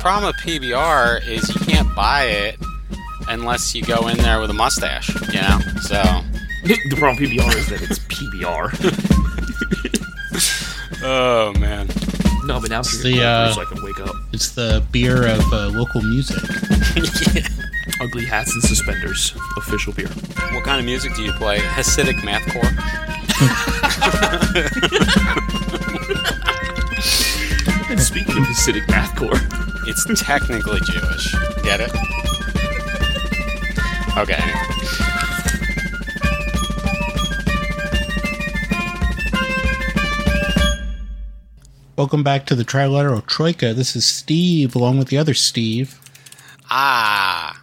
problem with PBR is you can't buy it unless you go in there with a mustache, you know? So, The problem with PBR is that it's PBR. oh man. no, but now it's the, uh, so I can wake up. It's the beer of uh, local music. Ugly hats and suspenders. Official beer. What kind of music do you play? Hasidic mathcore? And speaking of Hasidic mathcore, It's technically Jewish. Get it? Okay. Welcome back to the Trilateral Troika. This is Steve, along with the other Steve Ah,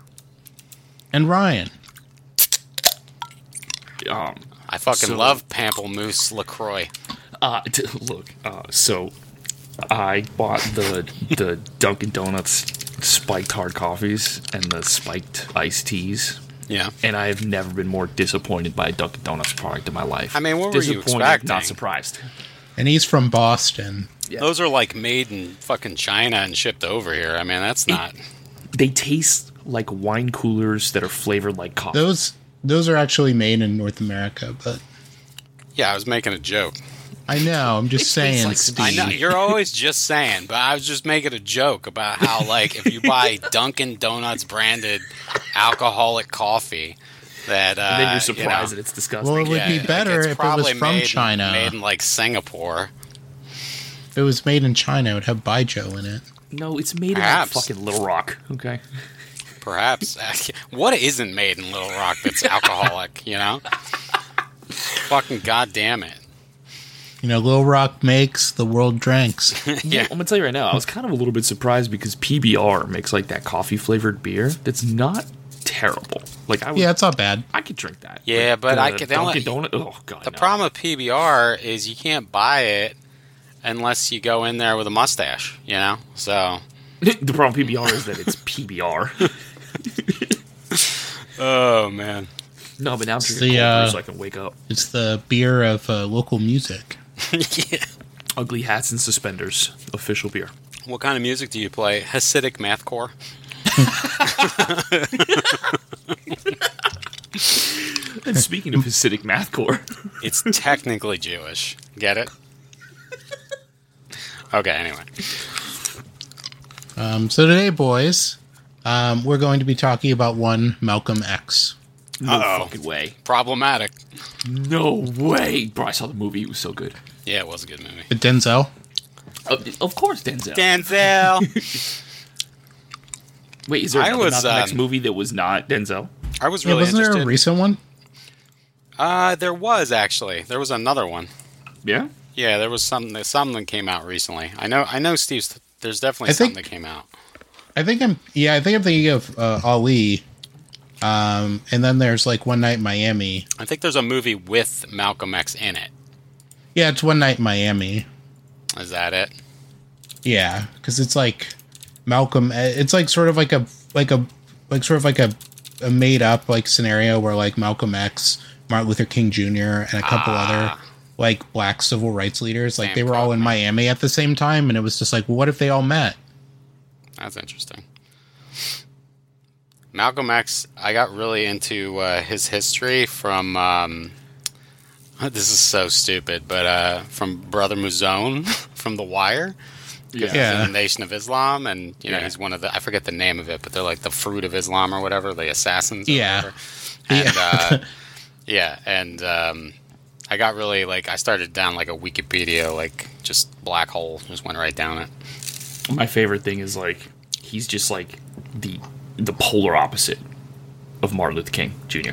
and Ryan. um, I fucking So- love Pamplemousse Lacroix. uh, t- look, uh, so I bought the the Dunkin' Donuts spiked hard coffees and the spiked iced teas. Yeah. and I have never been more disappointed by a Dunkin' Donuts product in my life. I mean, what were you expecting? Not surprised. And he's from Boston. Yeah. Those are like made in fucking China and shipped over here. I mean, that's not. They taste like wine coolers that are flavored like coffee. Those those are actually made in North America, but Yeah, I was making a joke. I know. I'm just saying, like Steve. I know you're always just saying, but I was just making a joke about how like if you buy Dunkin' Donuts branded alcoholic coffee, that uh, and then you're you surprised know, that it's disgusting. Well, it would yeah, be better it's if it was from made, China. made in like Singapore. If it was made in China, it would have Baijiu in it. no, it's made Perhaps. in like fucking Little Rock. Okay. Perhaps what isn't made in Little Rock that's alcoholic? You know, fucking goddamn it. You know, Little Rock makes, the world drinks. Yeah. I'm gonna tell you right now, I was kind of a little bit surprised because PBR makes like that coffee flavored beer that's not terrible. Like I would, yeah, it's not bad. I could drink that. Yeah, Like, but I the could- the only- Dunkin' Donut. Oh god. The no. problem with PBR is you can't buy it unless you go in there with a mustache. You know, so the problem with PBR is that it's PBR. oh man. no, but now I'm the, drinking cold uh, brew so I can wake up. It's the beer of uh, local music. yeah. Ugly hats and suspenders. Official beer. What kind of music do you play? Hasidic mathcore? And speaking of Hasidic mathcore, It's technically Jewish. Get it? Okay, anyway. Um, so today, boys, um, we're going to be talking about one Malcolm X. no Uh-oh. fucking way. Problematic. No way. Bro, I saw the movie. It was so good. Yeah, it was a good movie. But Denzel. Uh, of course, Denzel. Denzel! Wait, is there I another was, Malcolm X um, movie that was not Denzel? I was Yeah, really wasn't there a recent one? uh, there was actually. There was another one. Yeah. Yeah, there was something. Something that came out recently. I know. I know. Steve's. There's definitely I think- something that came out. I think I'm. Yeah, I think I'm thinking of uh, Ali. Um, and then there's like One Night in Miami. I think there's a movie with Malcolm X in it. Yeah, it's One Night in Miami. Is that it? Yeah, because it's like Malcolm. eh, It's like sort of like a like a like sort of like a, a made up like scenario where like Malcolm X, Martin Luther King Jr., and a couple other like black civil rights leaders like Same they were all in. Miami at the same time, and it was just like, well, what if they all met? That's interesting. Malcolm X, I got really into uh, his history from. Um, this is so stupid, but uh, from Brother Mouzone from The Wire. Yeah. Yeah. in the Nation of Islam, and you know Yeah. he's one of the I forget the name of it, but they're like the fruit of Islam or whatever, the assassins. Or Yeah. whatever. and uh, yeah, and um, I got really like I started down like a Wikipedia like just black hole, just went right down it. My favorite thing is like he's just like the the polar opposite of Martin Luther King Jr.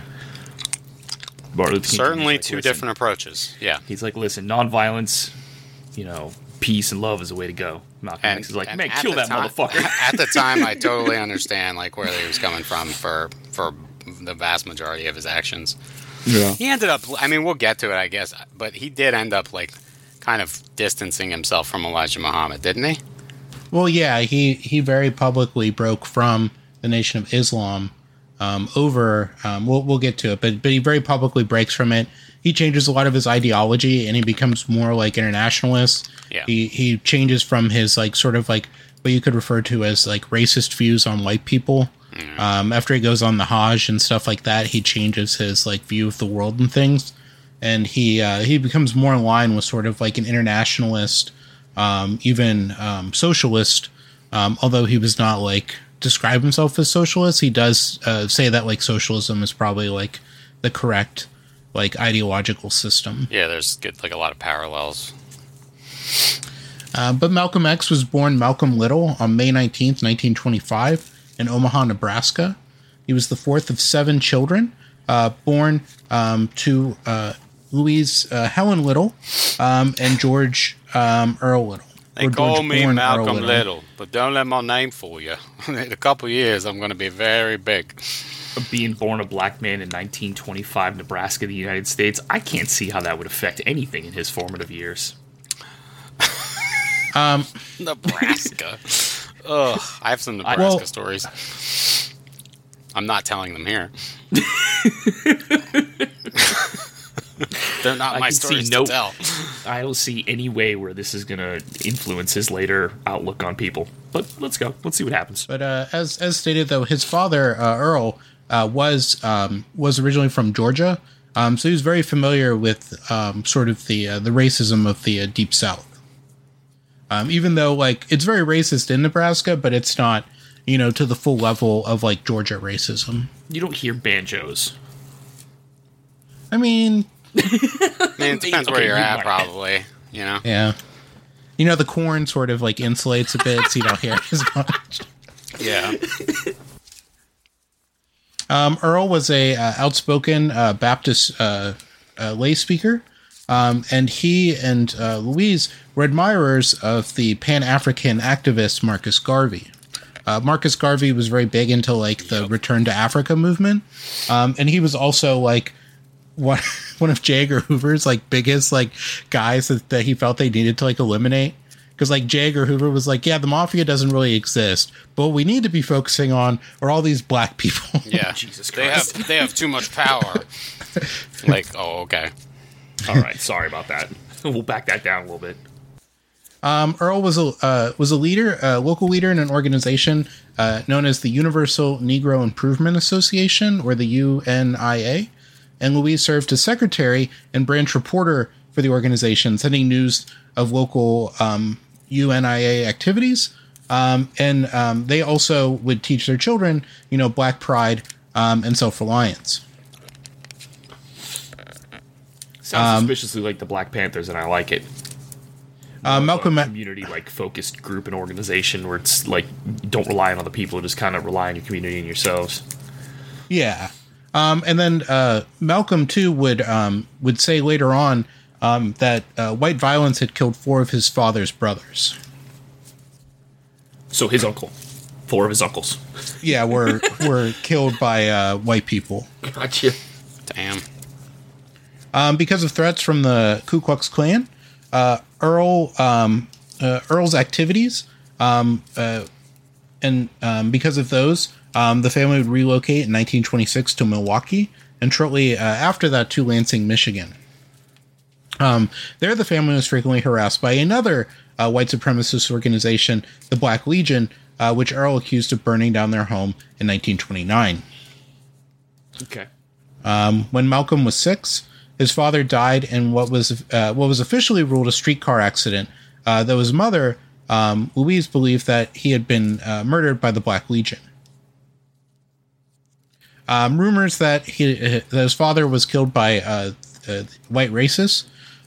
Martin Luther King Certainly like, two listen- different approaches. Yeah, He's like, listen, nonviolence, you know, peace and love is the way to go. Malcolm X is like, man, at kill the that time- motherfucker. at the time, I totally understand like where he was coming from for for the vast majority of his actions. yeah. He ended up. I mean, we'll get to it, I guess, but he did end up like kind of distancing himself from Elijah Muhammad, didn't he? Well, yeah, he he very publicly broke from the Nation of Islam um, over. Um, we'll we'll get to it, but but he very publicly breaks from it. He changes a lot of his ideology, and he becomes more like internationalist. Yeah. He he changes from his like sort of like what you could refer to as like racist views on white people. Um, after he goes on the Hajj and stuff like that, he changes his like view of the world and things, and he uh, he becomes more in line with sort of like an internationalist, um, even um, socialist. Um, although he was not like describe himself as socialist, he does uh, say that like socialism is probably like the correct like ideological system. Yeah, there's good, like a lot of parallels. Uh, but Malcolm X was born Malcolm Little on May 19th, 1925, in Omaha, Nebraska. He was the fourth of seven children, uh, born um, to uh, Louise uh, Helen Little um, and George um, Earl Little. They Or call George me Born Malcolm Earl Little. but don't let my name fool you. In a couple years, I'm going to be very big. Being born a black man in 1925, Nebraska, the United States, I can't see how that would affect anything in his formative years. um, Nebraska. Ugh, I have some Nebraska Well- stories. I'm not telling them here. They're not I my can see stories no- to tell. I don't see any way where this is going to influence his later outlook on people. But let's go. Let's see what happens. But uh, as as stated, though, his father uh, Earl uh, was um, was originally from Georgia, um, so he was very familiar with um, sort of the uh, the racism of the uh, Deep South. Um, even though like it's very racist in Nebraska, but it's not you know to the full level of like Georgia racism. You don't hear banjos. I mean, I mean, it depends where Okay, you're you at, might. probably. You know? yeah, you know the corn sort of like insulates a bit, so you don't hear it as much. Yeah. Um, Earl was a uh, outspoken uh, Baptist uh, uh, lay speaker, um, and he and uh, Louise were admirers of the Pan African activist Marcus Garvey. Uh, Marcus Garvey was very big into like the Return to Africa movement, um, and he was also like one one of J. Edgar Hoover's like biggest like guys that, that he felt they needed to like eliminate. Because like J. Edgar Hoover was like, yeah, the mafia doesn't really exist, but what we need to be focusing on are all these black people. Yeah. Jesus They have they have too much power. like, oh, okay. All right, sorry about that. We'll back that down a little bit. Um, Earl was a uh, was a leader, a local leader in an organization uh, known as the Universal Negro Improvement Association, or the UNIA, and Louise served as secretary and branch reporter for the organization, sending news of local um, UNIA activities. Um, and um, they also would teach their children, you know, Black pride um, and self reliance. Sounds suspiciously like the Black Panthers, and I like it. Uh, Malcolm, a community like focused group and organization where it's like don't rely on other people, just kind of rely on your community and yourselves. Yeah. Um, and then uh, Malcolm too would um, would say later on um, that uh, white violence had killed four of his father's brothers. So his uncle, four of his uncles. Yeah, were were killed by uh, white people Gotcha. Damn. um, because of threats from the Ku Klux Klan. Uh, Earl um, uh, Earl's activities um, uh, and um, because of those, um, the family would relocate in 1926 to Milwaukee, and shortly uh, after that to Lansing, Michigan. Um, there, the family was frequently harassed by another uh, white supremacist organization, the Black Legion, uh, which Earl accused of burning down their home in 1929. Okay. When Malcolm was six, his father died in what was uh, what was officially ruled a streetcar accident. Uh, though his mother, um, Louise, believed that he had been uh, murdered by the Black Legion. Um, rumors that he, that his father was killed by uh, uh, white racists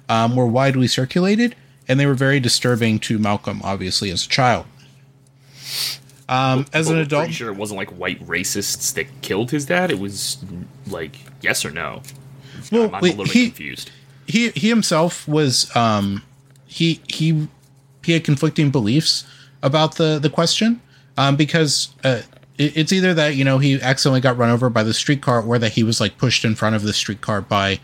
um, were widely circulated, and they were very disturbing to Malcolm, obviously as a child. Um, as an we're adult, sure it wasn't like white racists that killed his dad. It was like yes or no. well, I'm, wait, a little he- bit confused. he he himself was um he he he had conflicting beliefs about the the question um because uh it's either that you know he accidentally got run over by the streetcar or that he was like pushed in front of the streetcar by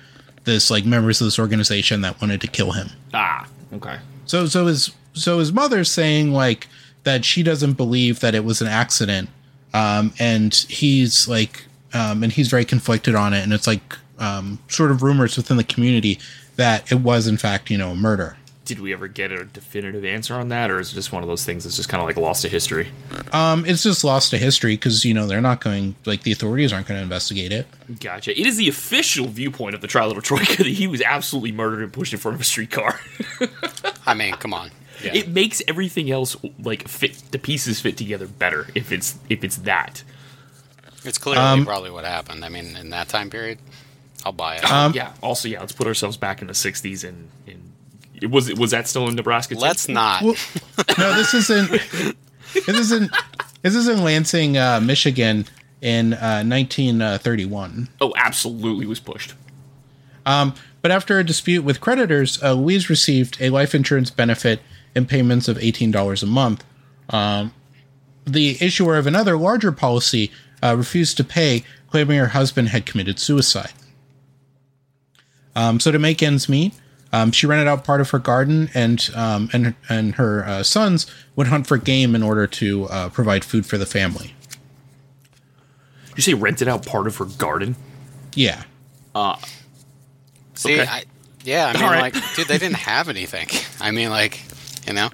this like members of this organization that wanted to kill him Ah, okay. so so his so his mother's saying like that she doesn't believe that it was an accident, um, and he's like, um, and he's very conflicted on it, and it's like um, sort of rumors within the community that it was in fact you know a murder. Did we ever get a definitive answer on that, or is it just one of those things that's just kind of like lost to history? Um, it's just lost to history because you know they're not going like the authorities aren't going to investigate it. Gotcha. It is the official viewpoint of the Trilateral Troika that he was absolutely murdered and pushed in front of a streetcar. I mean, come on. Yeah. It makes everything else like fit the pieces fit together better if it's if it's that. it's clearly Um, probably what happened. I mean, in that time period, I'll buy it. Um, yeah. Also, yeah. Let's put ourselves back in the '60s and and it was was that still in Nebraska? too? Let's not. Well, no, this isn't. This isn't. This is in Lansing, uh, Michigan, in uh, 1931. Oh, absolutely was pushed. But after a dispute with creditors, uh, Louise received a life insurance benefit in payments of $18 a month. Um, the issuer of another larger policy uh, refused to pay, claiming her husband had committed suicide. Um, so to make ends meet, um, she rented out part of her garden, and um, and and her uh, sons would hunt for game in order to uh, provide food for the family. Did you say rented out part of her garden? Yeah, See, Okay. I, yeah, I mean, All right. like, dude, they didn't have anything. I mean, like, you know,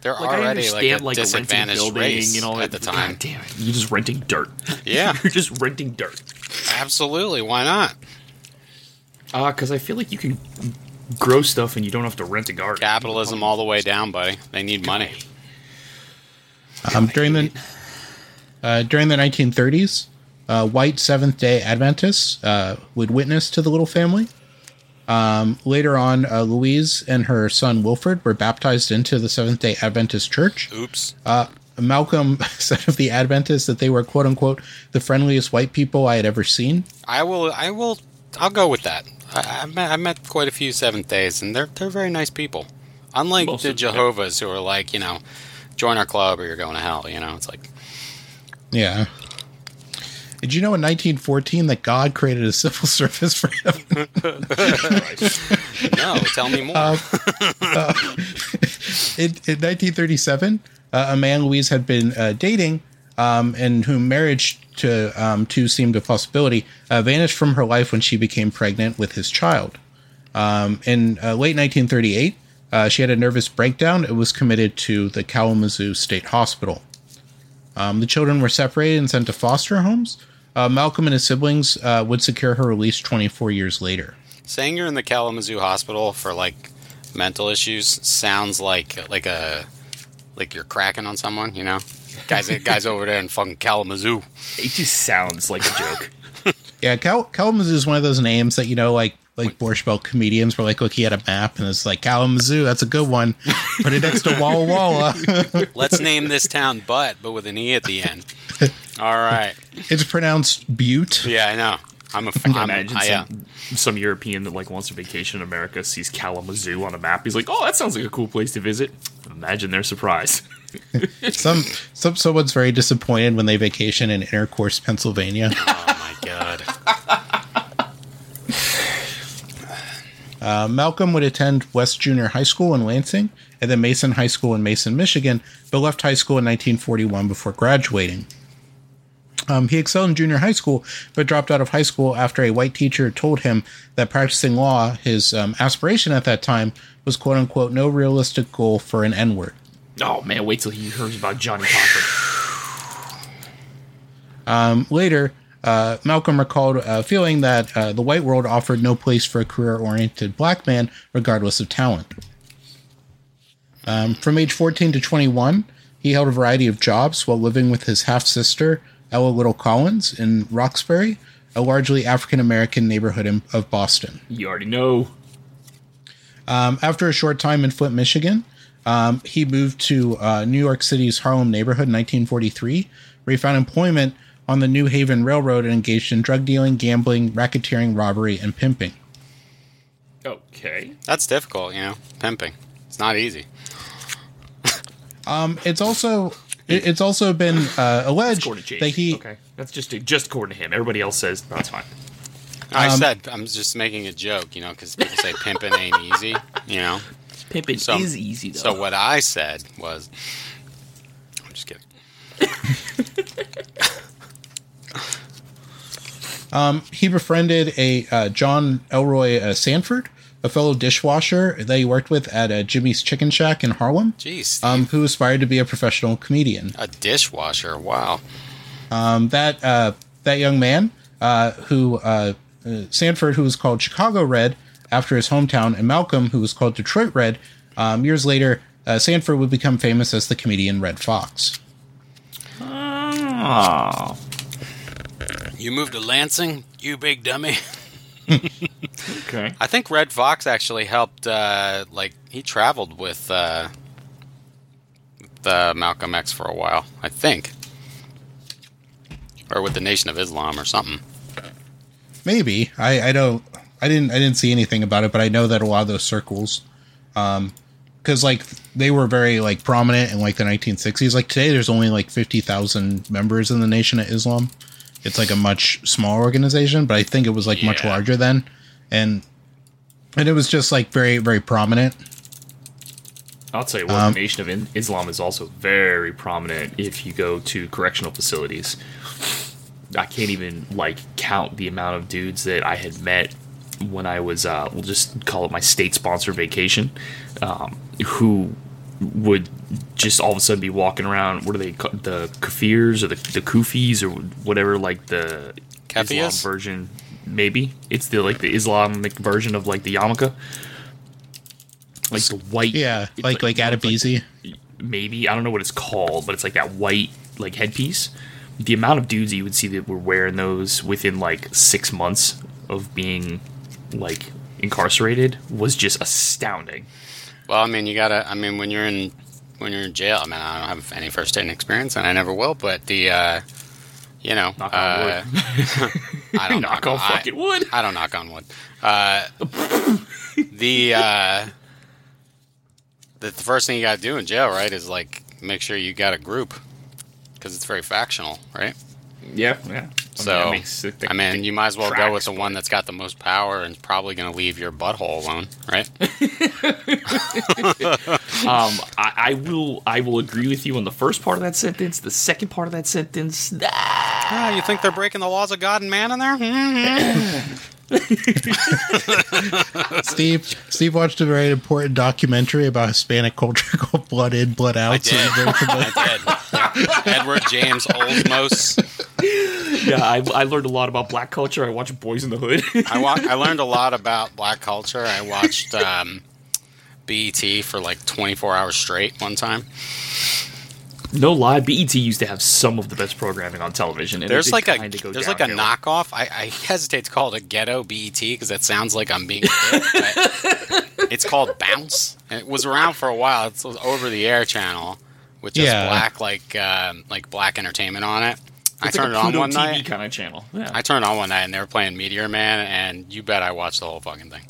they're Like I already like a understand like, a renting disadvantaged building race and all at the time. God damn it! You're just renting dirt. Yeah. you're just renting dirt. Absolutely, why not? Ah, because I feel like you can grow stuff and you don't have to rent a garden. Capitalism all the way down, buddy. They need money. Um, during the uh, during the 1930s, uh, white Seventh Day Adventists uh, would witness to the little family. Um, later on, uh, Louise and her son Wilfred were baptized into the Seventh Day Adventist Church. Oops. Malcolm said of the Adventists that they were "quote unquote" the friendliest white people I had ever seen. I will. I will. I'll go with that. I, I, met, I met quite a few Seventh Days, and they're they're very nice people. Unlike Most the of them, yeah. Jehovah's, who are like, you know, join our club or you're going to hell. You know, it's like, Yeah. Did you know in 1914 that God created a civil service for him? no, tell me more. Um, in, in 1937, uh, a man Louise had been uh, dating um, and whom marriage to um, to seemed a possibility uh, vanished from her life when she became pregnant with his child. Um, in uh, late 1938, uh, she had a nervous breakdown and was committed to the Kalamazoo State Hospital. Um, the children were separated and sent to foster homes. Uh, Malcolm and his siblings uh, would secure her release 24 years later. Saying you're in the Kalamazoo hospital for like mental issues sounds like like a like you're cracking on someone. You know, guys, guys over there in fucking Kalamazoo. It just sounds like a joke. Yeah, Cal- Kalamazoo is one of those names that you know, like like Borscht Belt comedians were like looking at a map and it's like Kalamazoo, that's a good one. Put it next to Walla Walla. Let's name this town Butt, but with an e at the end. All right. it's pronounced Butte. Yeah, I know. I'm a. I I'm, imagine I, uh, some, some European that like wants to vacation in America sees Kalamazoo on a map. He's like, "Oh, that sounds like a cool place to visit." Imagine their surprise. Some some someone's very disappointed when they vacation in Intercourse, Pennsylvania. oh my god. Uh, Malcolm would attend West Junior High School in Lansing and then Mason High School in Mason, Michigan, but left high school in 1941 before graduating. Um, he excelled in junior high school, but dropped out of high school after a white teacher told him that practicing law, his um, aspiration at that time, was quote unquote no realistic goal for an N word. Oh man, wait till he hears about Johnnie Cochran. Um, later, uh, Malcolm recalled uh, feeling that uh, the white world offered no place for a career oriented black man, regardless of talent. Um, from age 14 to 21, he held a variety of jobs while living with his half sister, Ella Little Collins, in Roxbury, a largely African American neighborhood in, of Boston. You already know. Um, after a short time in Flint, Michigan, um, he moved to uh, New York City's Harlem neighborhood in 1943, where he found employment on the New Haven Railroad and engaged in drug dealing, gambling, racketeering, robbery, and pimping. Okay. That's difficult, you know. Pimping. It's not easy. Um, it's also it- it's also been uh, alleged According to Jake. that he okay. That's just just according to him. Everybody else says that's fine. I Um, said I'm just making a joke, you know, because people say pimping ain't easy, you know. Pimping So- is easy though. So what I said was, I'm just kidding. he befriended a uh, John Elroy uh, Sanford, a fellow dishwasher that he worked with at uh, Jimmy's Chicken Shack in Harlem, Jeez, Steve. um, who aspired to be a professional comedian. a dishwasher. Wow. Um, that uh, that young man, uh, who uh, uh, Sanford, who was called Chicago Red after his hometown, and Malcolm, who was called Detroit Red. Um, years later, uh, Sanford would become famous as the comedian Redd Foxx. Oh, You moved to Lansing, you big dummy. okay. I think Redd Foxx actually helped. Uh, like he traveled with uh, the Malcolm X for a while. I think, or with the Nation of Islam or something. Maybe I, I don't I didn't I didn't see anything about it, but I know that a lot of those circles, um, because like they were very like prominent in like the 1960s. Like today, there's only like 50,000 members in the Nation of Islam. It's like a much smaller organization, but I think it was like much larger then, and and it was just like very very prominent. I'll tell you what, Um, the Nation of Islam is also very prominent if you go to correctional facilities. I can't even like count the amount of dudes that I had met when I was, uh, we'll just call it my state sponsored vacation, um, who would just all of a sudden be walking around. What are they? ca- The kafirs or the the kufis or whatever, like the Islam version. Maybe it's the like the Islamic version of like the yarmulke, like the white. Yeah, it's like like Adebisi. maybe I don't know what it's called, but it's like that white like headpiece. The amount of dudes you would see that were wearing those within like six months of being like incarcerated was just astounding. Well, I mean, you gotta. I mean, when you're in when you're in jail, I mean, I don't have any first aid experience, and I never will. But the, uh, you know, Knock on uh, I don't Knock on I- fucking wood. I don't knock on wood. Uh, the uh, the first thing you got to do in jail, right, is like make sure you got a group because it's very factional, right? Yeah, yeah. So, makes it- I mean, you might as well go with the one that's got the most power and probably going to leave your butthole alone, right? Um, I, I will. I will agree with you on the first part of that sentence. The second part of that sentence, nah. Ah, you think they're breaking the laws of God and man in there? Hmm? Steve Steve watched a very important documentary about Hispanic culture called Blood In, Blood Out. I did. very familiar. I did. Edward James Olmos. yeah, I, I learned a lot about black culture. I watched Boys in the Hood. I wa- I learned a lot about black culture. I watched um, BET for like 24 hours straight one time. No lie, BET used to have some of the best programming on television. And There's like a kinda there's like a downhill. knockoff. I, I hesitate to call it a ghetto BET because that sounds like I'm being. a it's called Bounce, and it was around for a while. It's an over the air channel with just Yeah. black like um, like black entertainment on it. I It's turned like a it on one TV night. kind of channel. Yeah. I turned on one night and they were playing Meteor Man, and you bet I watched the whole fucking thing.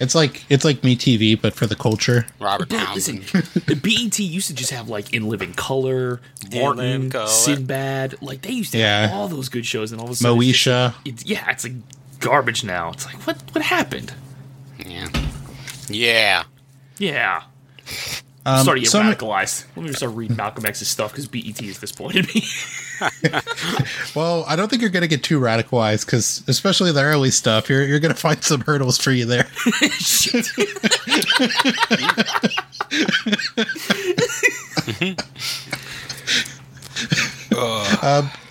It's like it's like Me TV, but for the culture. Robert Bro, listen, Townsend. BET used to just have like In Living Color, In Martin, Living Color. Sinbad. Like they used to Yeah. have all those good shows, and all of a sudden, it's just Moesha. like- it's, yeah, it's like garbage now. It's like what what happened? Yeah, yeah. Yeah, Um, I'm starting to get some- radicalized. Let me start reading Malcolm X's stuff because BET has disappointed me. Well, I don't think you're going to get too radicalized because, especially the early stuff, you're you're going to find some hurdles for you there.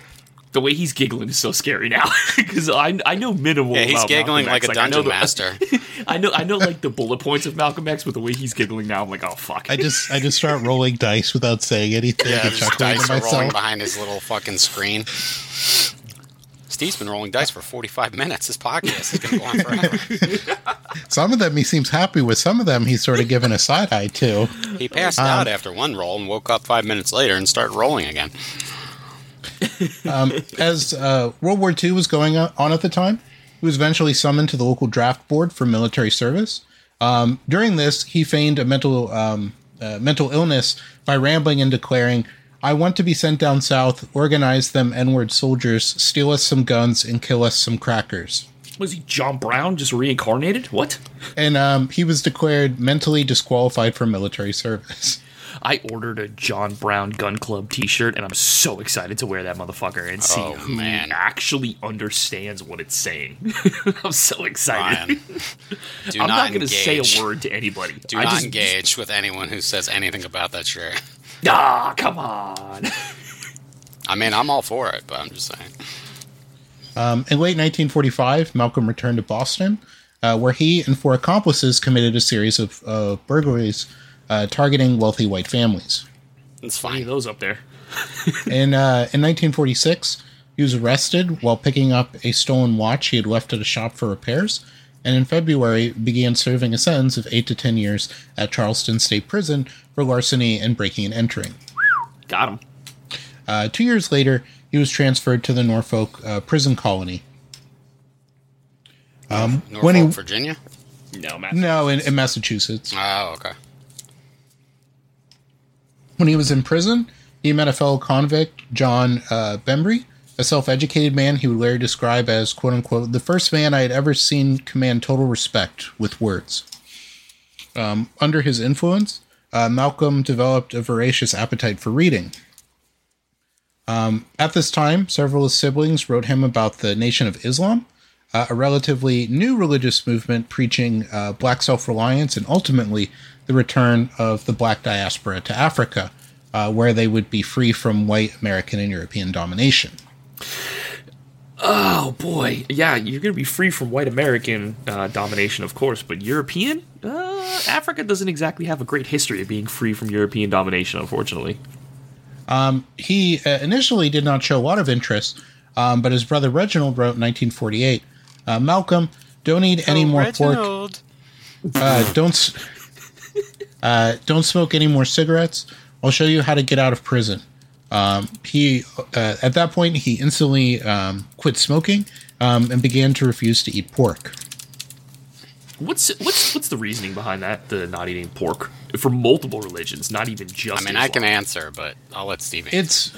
the way he's giggling is so scary now because I I know minimal. Yeah, he's about giggling Malcolm like X. a I know dungeon the- master. I know I know like the bullet points of Malcolm X, but the way he's giggling now, I'm like, oh fuck. I just I just start rolling dice without saying anything Yeah, and dice are rolling behind his little fucking screen. Steve's been rolling dice for 45 minutes. This podcast is going to go on forever. Some of them he seems happy with. Some of them he's sort of given a side eye to. He passed out um, after one roll and woke up five minutes later and started rolling again. As uh, World War II was going on at the time, he was eventually summoned to the local draft board for military service. Um, during this, he feigned a mental um, uh, mental illness by rambling and declaring, "I want to be sent down south, organize them N-word soldiers, steal us some guns, and kill us some crackers." Was he John Brown just reincarnated? What? And um, he was declared mentally disqualified for military service. I ordered a John Brown Gun Club T-shirt, and I'm so excited to wear that motherfucker and see Oh, who man. actually understands what it's saying. I'm so excited. Ryan, do I'm not, not, going to say a word to anybody. Do I not just, engage with anyone who says anything about that shirt. Ah, come on. I mean, I'm all for it, but I'm just saying. Um, in late 1945, Malcolm returned to Boston, uh, where he and four accomplices committed a series of uh, burglaries uh, targeting wealthy white families. It's Any of fine. those up there? In, uh, in 1946, he was arrested while picking up a stolen watch he had left at a shop for repairs, and in February began serving a sentence of 8 to 10 years at Charlestown State Prison for larceny and breaking and entering. Got him. Uh, two years later, he was transferred to the Norfolk uh, prison colony. Um, Norfolk, when he Virginia. No, Matt. no in, in Massachusetts. Oh, okay. When he was in prison, he met a fellow convict, John uh, Bembry, a self-educated man he would later describe as "quote unquote" the first man I had ever seen command total respect with words. Um, under his influence, uh, Malcolm developed a voracious appetite for reading. Um, at this time, several of his siblings wrote him about the Nation of Islam, uh, a relatively new religious movement preaching uh, black self reliance and ultimately the return of the black diaspora to Africa, uh, where they would be free from white American and European domination. Oh boy, yeah, you're gonna be free from white American uh, domination, of course, but European, uh, Africa doesn't exactly have a great history of being free from European domination, unfortunately. He uh, initially did not show a lot of interest, um, but his brother Reginald wrote in 1948 uh, Malcolm, don't eat any more pork. Uh, don't s- uh, don't smoke any more cigarettes. I'll show you how to get out of prison. Um, he uh, at that point he instantly um, quit smoking um, and began to refuse to eat pork. What's what's what's the reasoning behind that? The not eating pork for multiple religions, not even just. I mean, I can answer, but I'll let Steve. It's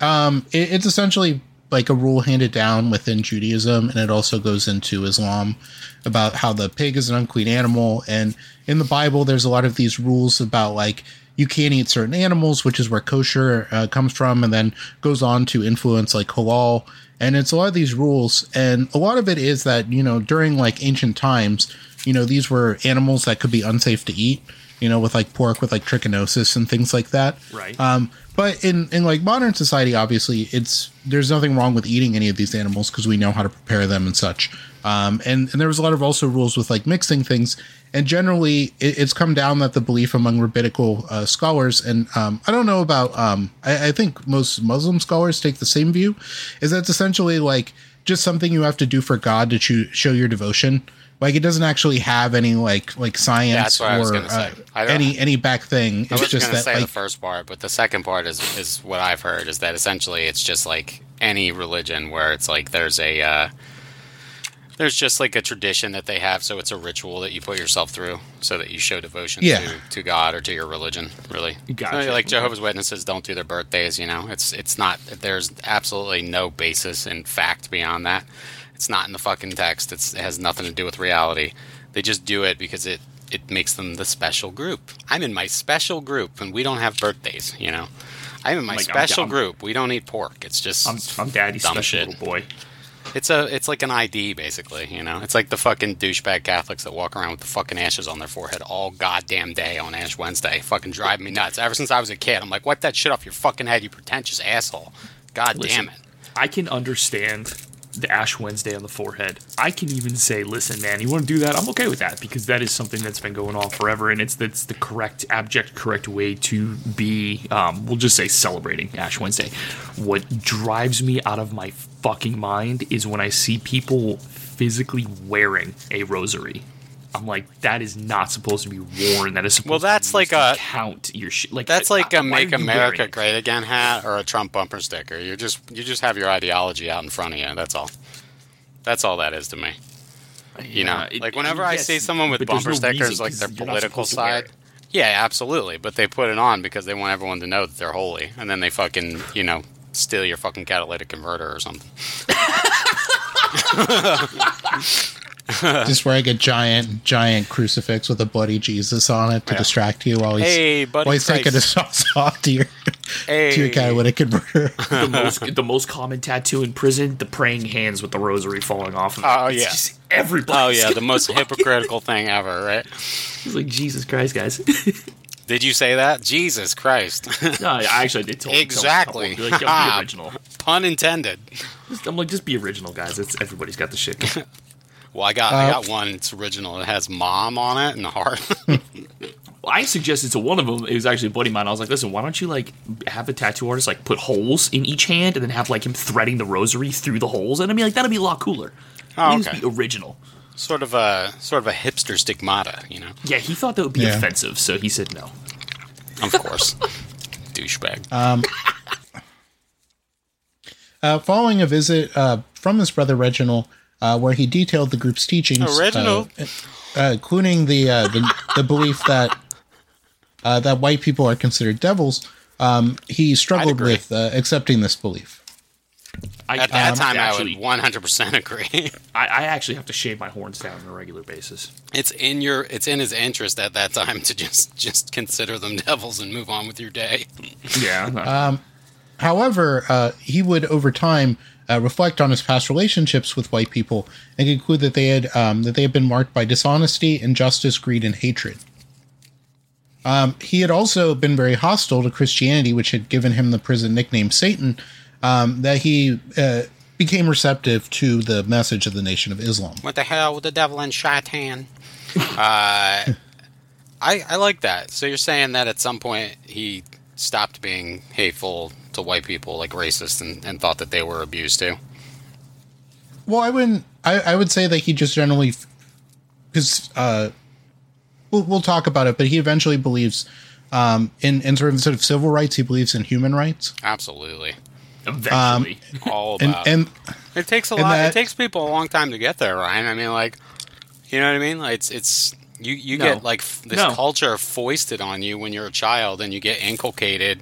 um, it, it's essentially like a rule handed down within Judaism, and it also goes into Islam about how the pig is an unclean animal. And in the Bible, there's a lot of these rules about like you can't eat certain animals, which is where kosher uh, comes from, and then goes on to influence like halal. And it's a lot of these rules, and a lot of it is that you know during like ancient times, you know these were animals that could be unsafe to eat. You know, with like pork with like trichinosis and things like that. Right. Um, but in, in like modern society, obviously, it's there's nothing wrong with eating any of these animals because we know how to prepare them and such. Um, and and there was a lot of also rules with like mixing things. And generally, it, it's come down that the belief among rabbinical uh, scholars, and um, I don't know about, um, I, I think most Muslim scholars take the same view, is that it's essentially like just something you have to do for God to cho- show your devotion. Like it doesn't actually have any like like science that's what I was or uh, any any back thing. I It's was just going to that say like the first part, but the second part is is what I've heard is that essentially it's just like any religion where it's like there's a uh, there's just like a tradition that they have, so it's a ritual that you put yourself through so that you show devotion Yeah. to, to God or to your religion. Really, Gotcha. like Jehovah's Witnesses don't do their birthdays. You know, it's it's not there's absolutely no basis in fact beyond that. It's not in the fucking text. It's, it has nothing to do with reality. They just do it because it it makes them the special group. I'm in my special group, and we don't have birthdays. You know, I'm in my Like, I'm special down. group. We don't eat pork. It's just I'm, I'm daddy's Dumb special shit. little boy. it's a it's like an ID basically. You know, it's like the fucking douchebag Catholics that walk around with the fucking ashes on their forehead all goddamn day on Ash Wednesday. Fucking drive me nuts. Ever since I was a kid, I'm like, wipe that shit off your fucking head, you pretentious asshole. God Listen, damn it. I can understand the Ash Wednesday on the forehead. I can even say, listen, man, you want to do that? I'm okay with that because that is something that's been going on forever, and it's that's the correct, abject, correct way to be. Um, we'll just say celebrating Ash Wednesday. What drives me out of my fucking mind is when I see people physically wearing a rosary. I'm like, that is not supposed to be worn. That is supposed Well, that's to be used like a- count your shit. Like That's like a "Make America? Great Again" hat or a Trump bumper sticker. You just you just have your ideology out in front of you. That's all. That's all that is to me. You know, it- like whenever I yes, see someone with bumper no stickers, like their political supposed to wear side. Yeah, absolutely. But they put it on because they want everyone to know that they're holy, and then they fucking you know steal your fucking catalytic converter or something. just wearing a giant, giant crucifix with a bloody Jesus on it to Yeah. distract you while he's Hey, buddy while he's taking his Christ. sauce off to your to your Hey. catalytic converter. the most the most common tattoo in prison, the praying hands with the rosary falling off of it. Oh, It's yeah. just everybody. Oh yeah, the most hypocritical thing ever, right? It's like Jesus Christ, guys. Did you say that? Jesus Christ. no, I actually did tell Exactly. Tell a be like, "Yo, be ah, original. Pun intended. Just- I'm like, just be original, guys. It's everybody's got the shit. Well, I got I Uh, got one. It's original. It has mom on it and the heart. Well, I suggested to one of them. It was actually a buddy of mine. I was like, "Listen, why don't you like have a tattoo artist like put holes in each hand and then have like him threading the rosary through the holes?" And I mean, like that'd be a lot cooler. Oh, It needs to okay. be original. sort of a sort of a hipster stigmata, you know. Yeah, he thought that would be Yeah. offensive, so he said no. Of course. Douchebag. Uh, following a visit uh, from his brother Reginald, uh, where he detailed the group's teachings, Oh, Reginald. uh, uh, including the, uh, the the belief that uh, that white people are considered devils, um, he struggled with uh, accepting this belief. I, At that time, actually, I would 100% agree. I, I actually have to shave my horns down on a regular basis. it's in your, it's in his interest at that time to just just consider them devils and move on with your day. Yeah. However, uh, he would over time uh, reflect on his past relationships with white people and conclude that they had um, that they had been marked by dishonesty, injustice, greed, and hatred. Um, he had also been very hostile to Christianity, which had given him the prison nickname Satan. Um, that he uh, became receptive to the message of the Nation of Islam. What the hell with the devil and shaitan? uh, I I like that. So you're saying that at some point he stopped being hateful to white people, like racist, and, and thought that they were abused too. Well, I wouldn't. I, I would say that he just generally, because uh, we'll we'll talk about it, but he eventually believes um, in in sort of sort of civil rights. He believes in human rights, Absolutely, Eventually. all and about. and it takes a lot. that- it takes people a long time to get there, Ryan. I mean, like, you know what I mean? Like, it's it's you you No. get like f- this No. culture foisted on you when you're a child, and you get inculcated.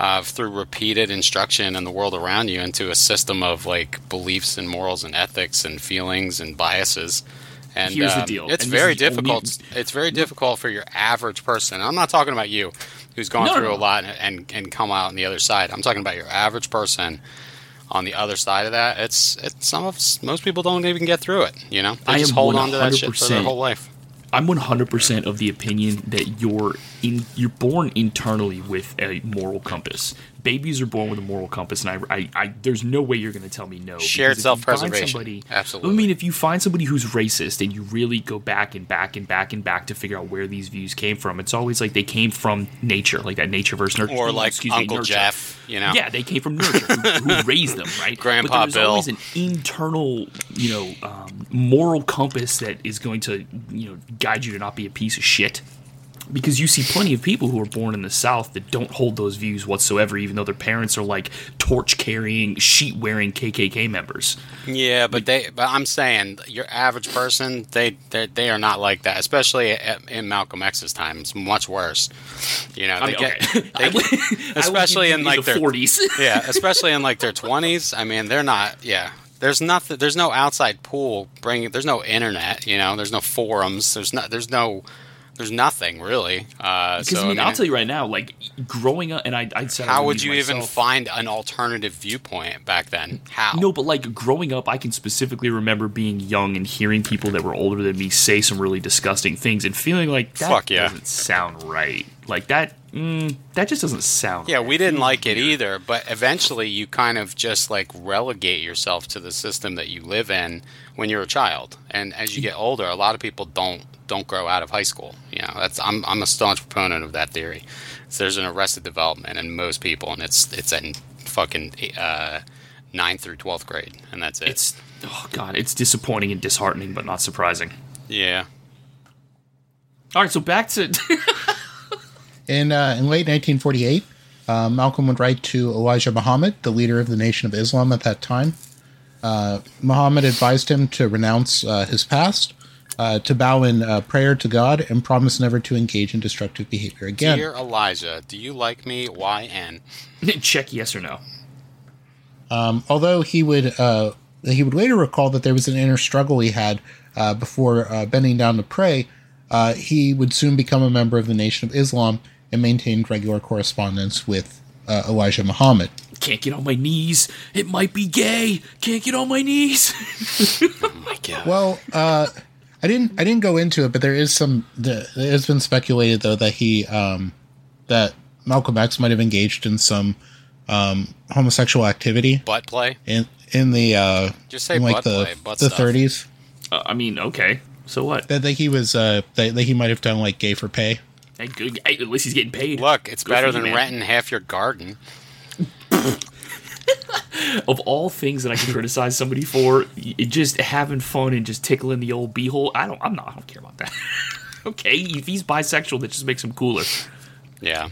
Uh, through repeated instruction in the world around you into a system of like beliefs and morals and ethics and feelings and biases. And Here's the um, deal, It's and very the only- difficult. It's very difficult for your average person. I'm not talking about you, who's gone No, through no. a lot and, and and come out on the other side. I'm talking about your average person on the other side of that. It's it's some of most people don't even get through it. You know, they I just hold on to that shit for their whole life. I'm 100% of the opinion that you're in you're born internally with a moral compass. Babies are born with a moral compass, and I, I, I there's no way you're going to tell me no. Shared because if you find self-preservation. somebody- Absolutely. I mean, if you find somebody who's racist and you really go back and back and back and back to figure out where these views came from, it's always like they came from nature, like that nature versus nurture. Or like excuse me, Uncle nurture. Jeff, you know. Yeah, they came from nurture, who, who raised them, right? Grandpa but there's Bill. always an internal, you know, um, moral compass that is going to, you know, guide you to not be a piece of shit. Because you see plenty of people who are born in the South that don't hold those views whatsoever, even though their parents are like torch carrying, sheet wearing KKK members. Yeah, but they. But I'm saying your average person, they they, they are not like that. Especially at, in Malcolm X's time, it's much worse. You know, I they mean, get, okay. they would- get- especially in like the their 40s. yeah, especially in like their twenties. I mean, they're not. Yeah, there's nothing. There's no outside pool. Bringing. There's no internet. You know, there's no forums. There's not. There's no. There's nothing really. Uh, Because so I mean, I I'll mean, tell you right now, like growing up, and I, I said how would would you even find an alternative viewpoint back then? How? No, but like growing up, I can specifically remember being young and hearing people that were older than me say some really disgusting things and feeling like that Fuck yeah. doesn't sound right. Like that, mm, that just doesn't sound. Yeah, right. we didn't like it either, but eventually you kind of just like relegate yourself to the system that you live in when you're a child. And as you get older, a lot of people don't don't grow out of high school. You know, that's I'm I'm a staunch proponent of that theory. So there's an arrested development in most people and it's it's in fucking uh 9th through 12th grade and that's it. It's oh god, it's disappointing and disheartening, but not surprising. yeah. All right, so back to In, uh, in late 1948, uh, Malcolm would write to Elijah Muhammad, the leader of the Nation of Islam at that time. Uh, Muhammad advised him to renounce uh, his past, uh, to bow in uh, prayer to God, and promise never to engage in destructive behavior again. Dear Elijah, do you like me? YN. check yes or no. although he would uh, he would later recall that there was an inner struggle he had uh, before uh, bending down to pray, uh, he would soon become a member of the Nation of Islam and maintained regular correspondence with uh, Elijah Muhammad. Can't get on my knees. It might be gay. Can't get on my knees. Oh my god. Well, uh, I didn't I didn't go into it, but there is some. The, it has been speculated though that he um, that Malcolm X might have engaged in some um, homosexual activity butt play. in in the uh, Just say in like butt the play, butt the stuff. 30s. uh, I mean, okay. So what? That, that he was uh, that, that he might have done like gay for pay. Hey, good. Hey, at least he's getting paid. Look, it's Good better for you, than man. renting half your garden. Of all things that I can criticize somebody for, just having fun and just tickling the old beehole, I don't. I'm not. I don't care about that. okay, if he's bisexual, that just makes him cooler. Yeah.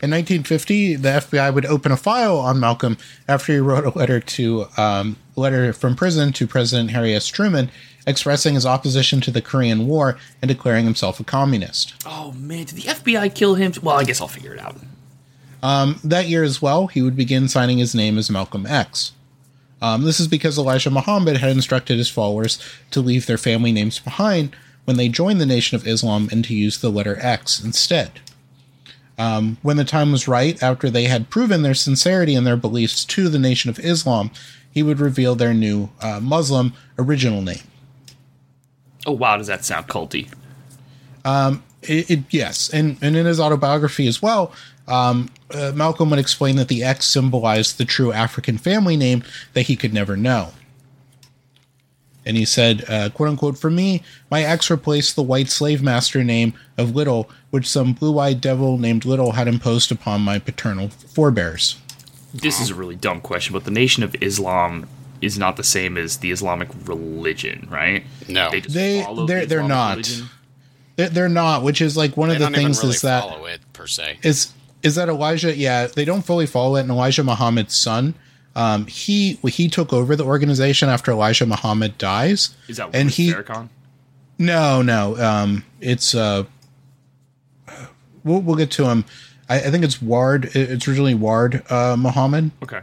In 1950, the FBI would open a file on Malcolm after he wrote a letter to um, a letter from prison to President Harry S. Truman, expressing his opposition to the Korean War and declaring himself a communist. Oh man, did the FBI kill him? Well, I guess I'll figure it out. That year as well, he would begin signing his name as Malcolm X. Um, this is because Elijah Muhammad had instructed his followers to leave their family names behind when they joined the Nation of Islam and to use the letter X instead. Um, when the time was right, after they had proven their sincerity and their beliefs to the Nation of Islam, he would reveal their new uh, Muslim original name. Oh wow, does that sound culty? It, it, yes, and, and in his autobiography as well, um, uh, Malcolm would explain that the X symbolized the true African family name that he could never know. And he said, uh, quote unquote, for me, my X replaced the white slave master name of Little, which some blue eyed devil named Little had imposed upon my paternal forebears. This is a really dumb question, but the Nation of Islam is not the same as the Islamic religion, right? No. just They- follow they're- the they're not. religion? They're, they're not, which is like one They of the don't even things really is that follow it per se. is is that Elijah? Yeah, they don't fully follow it. And Elijah Muhammad's son, um, he he took over the organization after Elijah Muhammad dies. Is that and he Farrakhan? no no um, it's uh, we'll we'll get to him. I, I think it's Ward. It's originally Ward uh, Muhammad. Okay.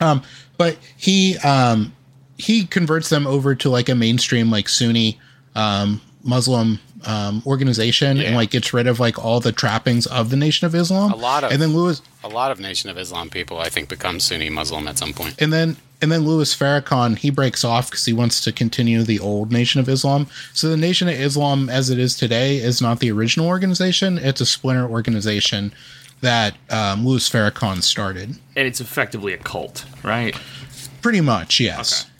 Um, but he um, he converts them over to like a mainstream like Sunni um, Muslim um, organization and like gets rid of like all the trappings of the Nation of Islam. A lot of- and then Louis A lot of Nation of Islam people, I think, become Sunni Muslim at some point. and then and then Louis Farrakhan he breaks off because he wants to continue the old Nation of Islam. So the Nation of Islam, as it is today, is not the original organization. It's a splinter organization that um, Louis Farrakhan started. And it's effectively a cult, right? Pretty much, yes. Okay.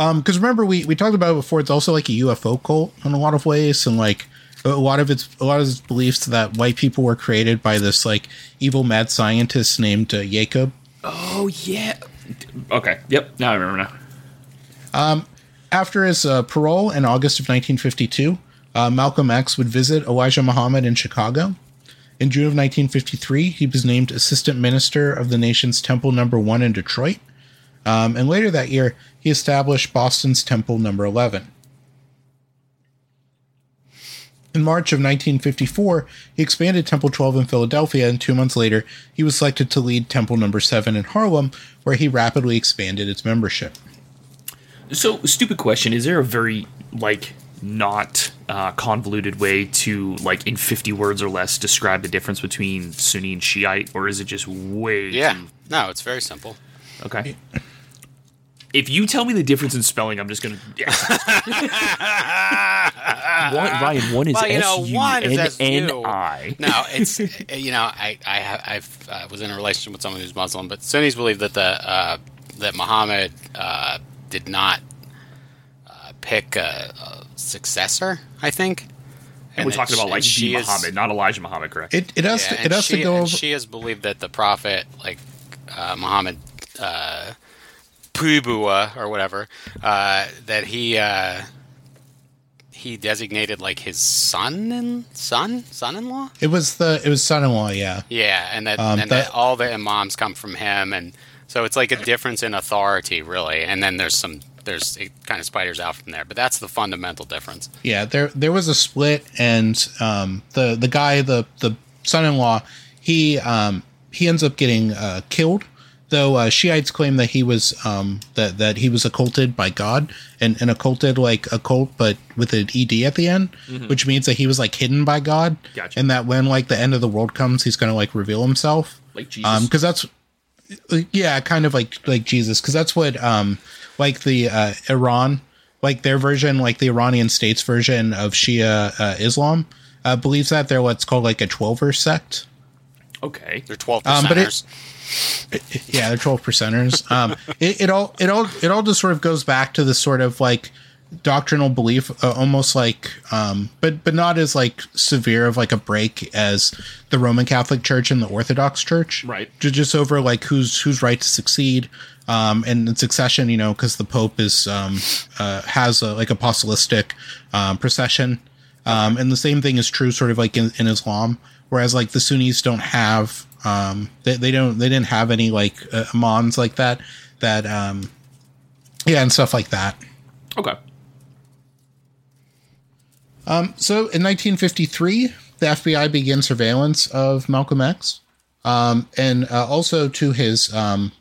Okay. Um, because remember we we talked about it before. It's also like a UFO cult in a lot of ways, and like a lot of its a lot of its beliefs that white people were created by this like evil mad scientist named uh, Jacob. Oh yeah. Okay. Yep. Now I remember now. After his uh, parole in August of 1952, uh, Malcolm X would visit Elijah Muhammad in Chicago. In June of 1953, he was named assistant minister of the nation's Temple Number One in Detroit. Um, and later that year, he established Boston's Temple Number 11. In March of 1954, he expanded Temple 12 in Philadelphia, and two months later, he was selected to lead Temple Number 7 in Harlem, where he rapidly expanded its membership. So, stupid question: Is there a very like not uh, convoluted way to like in fifty words or less describe the difference between Sunni and Shiite, or is it just way? Yeah. too- No, it's very simple. Okay. If you tell me the difference in spelling, I'm just gonna. Yeah. one, Ryan, one is Well, you know, one is N N I. No, it's you know, I I have, I've uh, was in a relationship with someone who's Muslim, but Sunnis believe that the uh, that Muhammad uh, did not uh, pick a, a successor. I think. And we're talking sh- about like and the she is- Muhammad, not Elijah Muhammad, correct? It, it has Yeah, to, it has she, to go over. she has believed that the prophet, like uh, Muhammad uh, Pubua or whatever, uh, that he uh, he designated like his son and son son-in-law. It was the it was son-in-law, yeah. Yeah, and that Um, and that- that all the imams come from him, and so it's like a difference in authority, really. And then there's some there's it kind of spiders out from there, but that's the fundamental difference. Yeah, there there was a split and um the the guy the the son-in-law, he um he ends up getting uh killed though uh, Shiites claim that he was um, that that he was occulted by God and, and occulted like occult, but with an ed at the end, which means that he was like hidden by God, Gotcha. and that when like the end of the world comes, he's gonna like reveal himself. Like Jesus. Um, because that's yeah, kind of like like Jesus, because that's what um like the uh, Iran, like their version, like the Iranian state's version of Shia uh, Islam, uh, believes that they're what's called like a twelver sect. okay. They're twelve Um, but it- percenters. Yeah, they're twelve percenters. Um, it, it all it all it all just sort of goes back to the sort of like doctrinal belief, uh, almost like, um, but but not as like severe of like a break as the Roman Catholic Church and the Orthodox Church, Right. Ju- Just over like who's who's right to succeed, um, and in succession, you know, because the Pope is um, uh, has a, like apostolistic um, procession. Um, and the same thing is true sort of like in, in Islam, whereas like the Sunnis don't have, um, they, they don't, they didn't have any like uh, imams like that, that, um, yeah, and stuff like that. Okay. Um, so in 1953, the FBI began surveillance of Malcolm X, um, and uh, also to his um,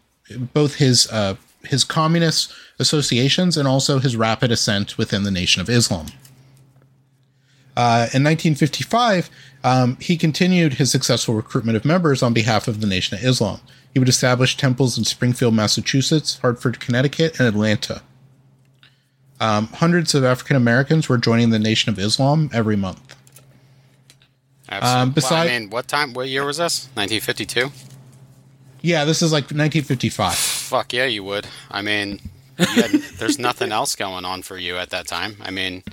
both his uh, his communist associations and also his rapid ascent within the Nation of Islam. Uh, in 1955, um, he continued his successful recruitment of members on behalf of the Nation of Islam. He would establish temples in Springfield, Massachusetts, Hartford, Connecticut, and Atlanta. Um, hundreds of African Americans were joining the Nation of Islam every month. Absolutely. um, beside- well, I mean, what time? What year was this? 1952. Yeah, this is like 1955. Fuck yeah, you would. I mean, you had, there's nothing else going on for you at that time. I mean,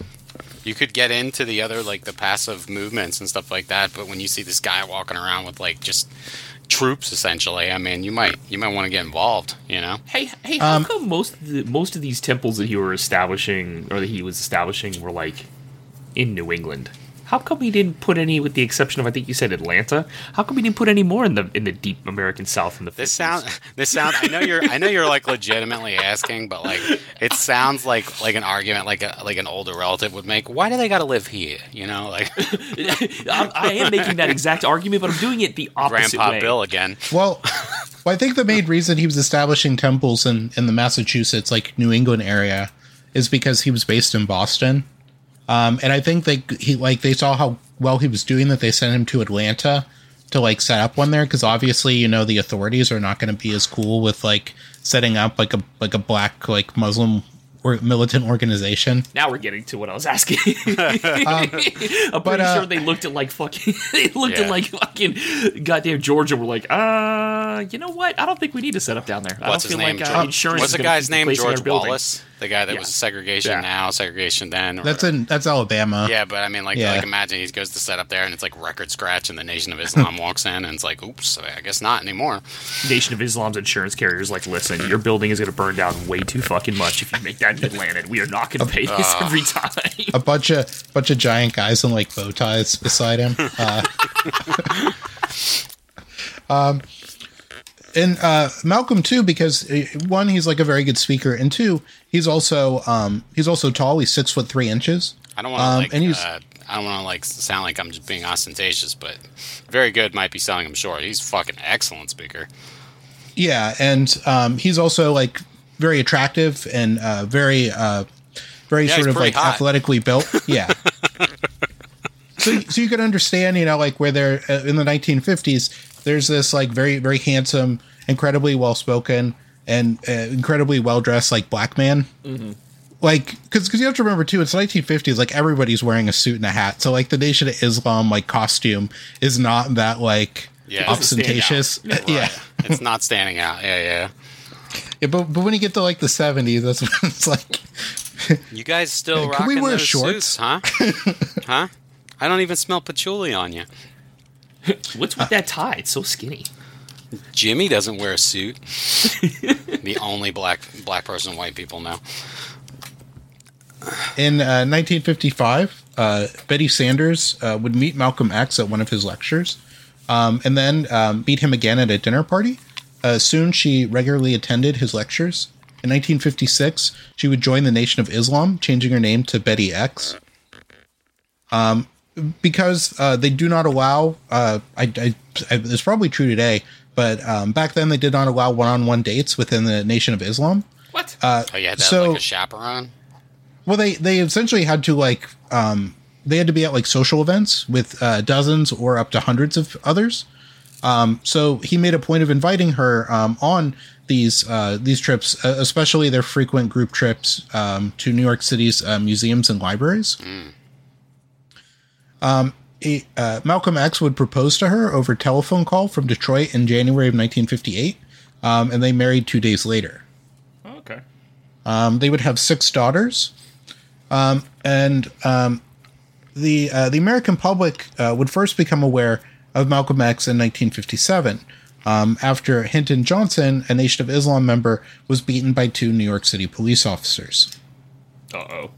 you could get into the other like the passive movements and stuff like that, but when you see this guy walking around with like just troops essentially, I mean, you might you might want to get involved. You know? Hey, hey, how Um, come most of the, most of these temples that he were establishing or that he was establishing were like in New England? How come we didn't put any, with the exception of I think you said Atlanta? How come we didn't put any more in the in the deep American South in the 50s? This sound this sound. I know you're I know you're like legitimately asking, but like it sounds like like an argument like a like an older relative would make. Why do they got to live here? You know, like I'm, I am making that exact argument, but I'm doing it the opposite Grandpa way. Bill again. Well, well, I think the main reason he was establishing temples in, in the Massachusetts, like New England area, is because he was based in Boston. Um, and I think they he like they saw how well he was doing that they sent him to Atlanta to like set up one there because obviously you know the authorities are not going to be as cool with like setting up like a like a black like Muslim or militant organization. Now we're getting to what I was asking. I'm pretty but, uh, sure they looked at like fucking. They looked Yeah. at like fucking goddamn Georgia. Were like, uh, you know what? I don't think we need to set up down there. I What's don't his feel name? like uh, insurance. What's is the guy's name? George Wallace. building. Wallace, the guy that Yeah. was segregation Yeah. now, segregation then. or That's whatever. in that's Alabama. Yeah, but I mean, like, Yeah. like imagine he goes to set up there and it's like record scratch, and the Nation of Islam walks in, and it's like, oops, I guess not anymore. Nation of Islam's insurance carriers like, listen, your building is going to burn down way too fucking much if you make that in Atlanta. We are not going to pay this every time. a bunch of bunch of giant guys in like bow ties beside him. Uh, um, and uh, Malcolm too, because uh, one, he's like a very good speaker, and two, he's also um, he's also tall. He's six foot three inches. I don't want to Um, like, and he's- uh, I don't want to like sound like I'm just being ostentatious, but very good might be selling him short. He's fucking excellent speaker. Yeah, and um, he's also like very attractive and uh, very uh, very Yeah, sort of like hot. athletically built. Yeah. so so you can understand, you know, like where they're uh, in the 1950s. There's this like very very handsome, incredibly well spoken, and uh, incredibly well dressed like black man. Like, because you have to remember too, it's 1950s. Like everybody's wearing a suit and a hat, so like the Nation of Islam like costume is not that like Yeah, ostentatious. Right. Yeah. it's not standing out. Yeah, yeah. Yeah, but but when you get to like the seventies, that's when it's like You guys still Can we wear those shorts? suits, huh? huh? I don't even smell patchouli on you. What's with that tie? It's so skinny. Jimmy doesn't wear a suit. the only black black person white people know. in uh, 1955, uh, Betty Sanders uh, would meet Malcolm X at one of his lectures, um, and then um, meet him again at a dinner party. Uh, soon, she regularly attended his lectures. In 1956, she would join the Nation of Islam, changing her name to Betty X. Um, because uh, they do not allow, uh, I, I, I, it's probably true today, but um, back then they did not allow one-on-one dates within the Nation of Islam. What? Oh, yeah, had So- have like a chaperone. Well, they they essentially had to like um, they had to be at like social events with uh, dozens or up to hundreds of others. Um, so he made a point of inviting her um, on these uh, these trips, uh, especially their frequent group trips um, to New York City's uh, museums and libraries. Um, he- uh, Malcolm X would propose to her over telephone call from Detroit in January of 1958, um, and they married two days later. okay. Um, they would have six daughters, um, and um, the uh, the American public uh, would first become aware of Malcolm X in 1957, um, after Hinton Johnson, a Nation of Islam member, was beaten by two New York City police officers. Uh oh.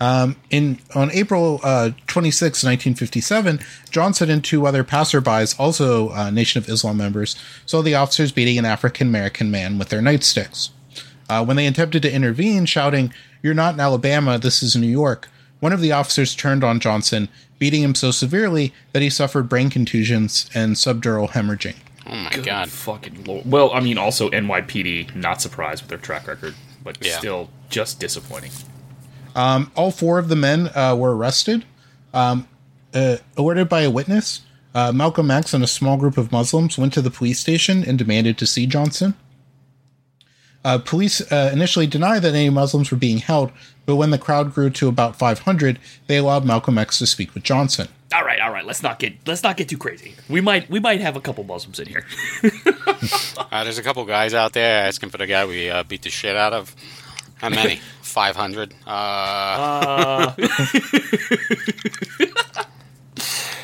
In on April uh, 26, 1957, Johnson and two other passerbys, also uh, Nation of Islam members, saw the officers beating an African American man with their nightsticks. Uh, when they attempted to intervene, shouting, "You're not in Alabama. This is New York," one of the officers turned on Johnson, beating him so severely that he suffered brain contusions and subdural hemorrhaging. Oh my god. Fucking lord. Well, I mean, also NYPD, not surprised with their track record, but Yeah. still just disappointing. All four of the men uh, were arrested. Um, uh, alerted by a witness, uh, Malcolm X and a small group of Muslims went to the police station and demanded to see Johnson. Uh, police uh, initially denied that any Muslims were being held, but when the crowd grew to about 500, they allowed Malcolm X to speak with Johnson. All right, all right. Let's not get let's not get too crazy. We might we might have a couple Muslims in here. Uh, there's a couple guys out there asking for the guy we uh, beat the shit out of. How many? Five hundred. Uh,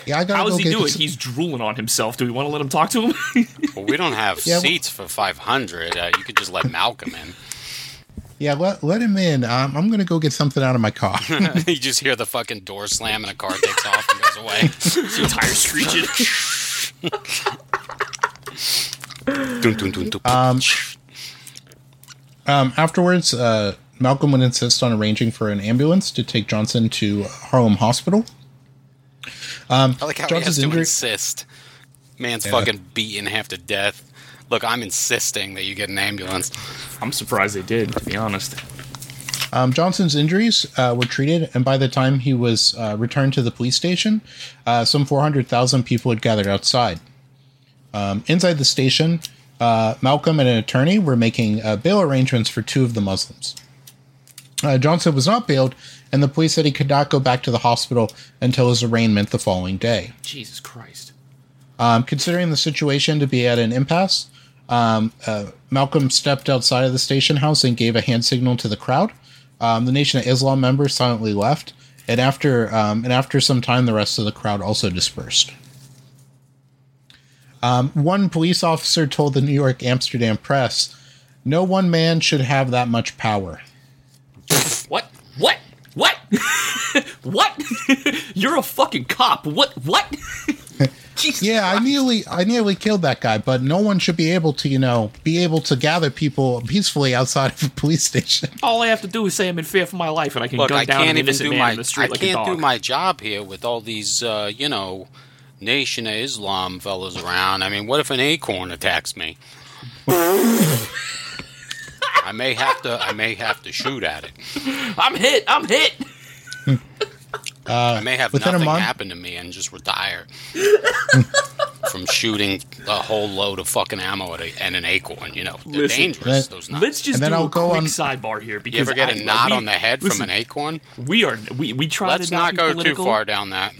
Yeah, I gotta How go he get doing? some- He's drooling on himself. Do we want to let him talk to him? well, we don't have Yeah, well- seats for five hundred. Uh, you could just let Malcolm in. Yeah, let, let him in. Um, I'm gonna go get something out of my car. you just hear the fucking door slam and a car takes off and goes away. the tires screeching. Dun, dun, dun, dun. Um, afterwards, uh, Malcolm would insist on arranging for an ambulance to take Johnson to Harlem Hospital. I like how he Johnson's has to injury- insist. Man's Yeah. fucking beaten half to death. Look, I'm insisting that you get an ambulance. I'm surprised they did. To be honest. Um, Johnson's injuries uh, were treated, and by the time he was uh, returned to the police station, uh, some 400,000 people had gathered outside. Um, inside the station, uh, Malcolm and an attorney were making uh, bail arrangements for two of the Muslims. Uh, Johnson was not bailed, and the police said he could not go back to the hospital until his arraignment the following day. Jesus Christ. Um, considering the situation to be at an impasse, um, uh, Malcolm stepped outside of the station house and gave a hand signal to the crowd. Um, the Nation of Islam members silently left, and after um, and after some time, the rest of the crowd also dispersed. Um, one police officer told the New York Amsterdam Press, "No one man should have that much power." What? What? What? what? You're a fucking cop. What? What? Jesus Yeah, I nearly I nearly killed that guy, but no one should be able to, you know, be able to gather people peacefully outside of a police station. All I have to do is say I'm in fear for my life, and I can Look, gun I down can't an even innocent do man my in the street I like a can't dog. do my job here with all these uh, you know Nation of Islam fellas around. I mean, what if an acorn attacks me? I may have to I may have to shoot at it. I'm hit. I'm hit. I may have within a nothing month- happen to me and just retire from shooting a whole load of fucking ammo at a, and an acorn. You know, they're Listen, dangerous. let- those nuts. Let's just And then do I'll a go quick on- sidebar here because you ever get I- a knot we- on the head listen, from an acorn? We are we we try Let's to not, not go political, too far down that.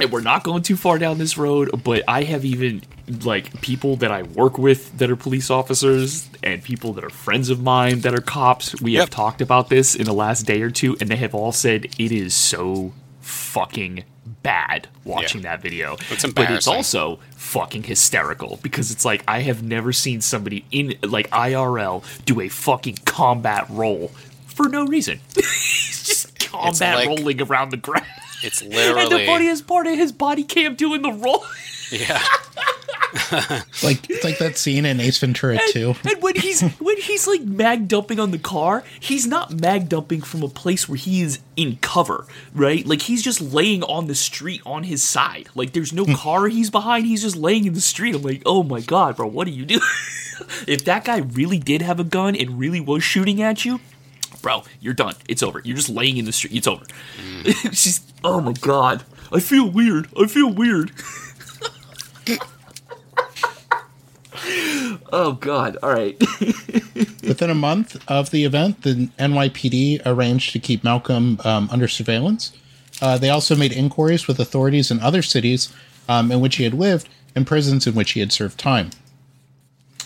And we're not going too far down this road. But I have even like people that I work with that are police officers and people that are friends of mine that are cops. We have talked about this in the last day or two, and they have all said it is so fucking bad watching that video. It's But it's also fucking hysterical because it's like I have never seen somebody in like IRL do a fucking combat roll for no reason. He's just combat like- rolling around the ground. It's literally. And the funniest part of his body cam doing the roll. yeah. like it's like that scene in Ace Ventura 2. And when he's when he's like mag dumping on the car, he's not mag dumping from a place where he is in cover, right? Like he's just laying on the street on his side. Like there's no hmm. car he's behind. He's just laying in the street. I'm like, oh my god, bro, what are you doing? if that guy really did have a gun and really was shooting at you, bro, you're done. It's over. You're just laying in the street. It's over. it's just, oh my god, I feel weird. I feel weird. oh god. All right. Within a month of the event, the NYPD arranged to keep Malcolm um, under surveillance. Uh, they also made inquiries with authorities in other cities um, in which he had lived and prisons in which he had served time.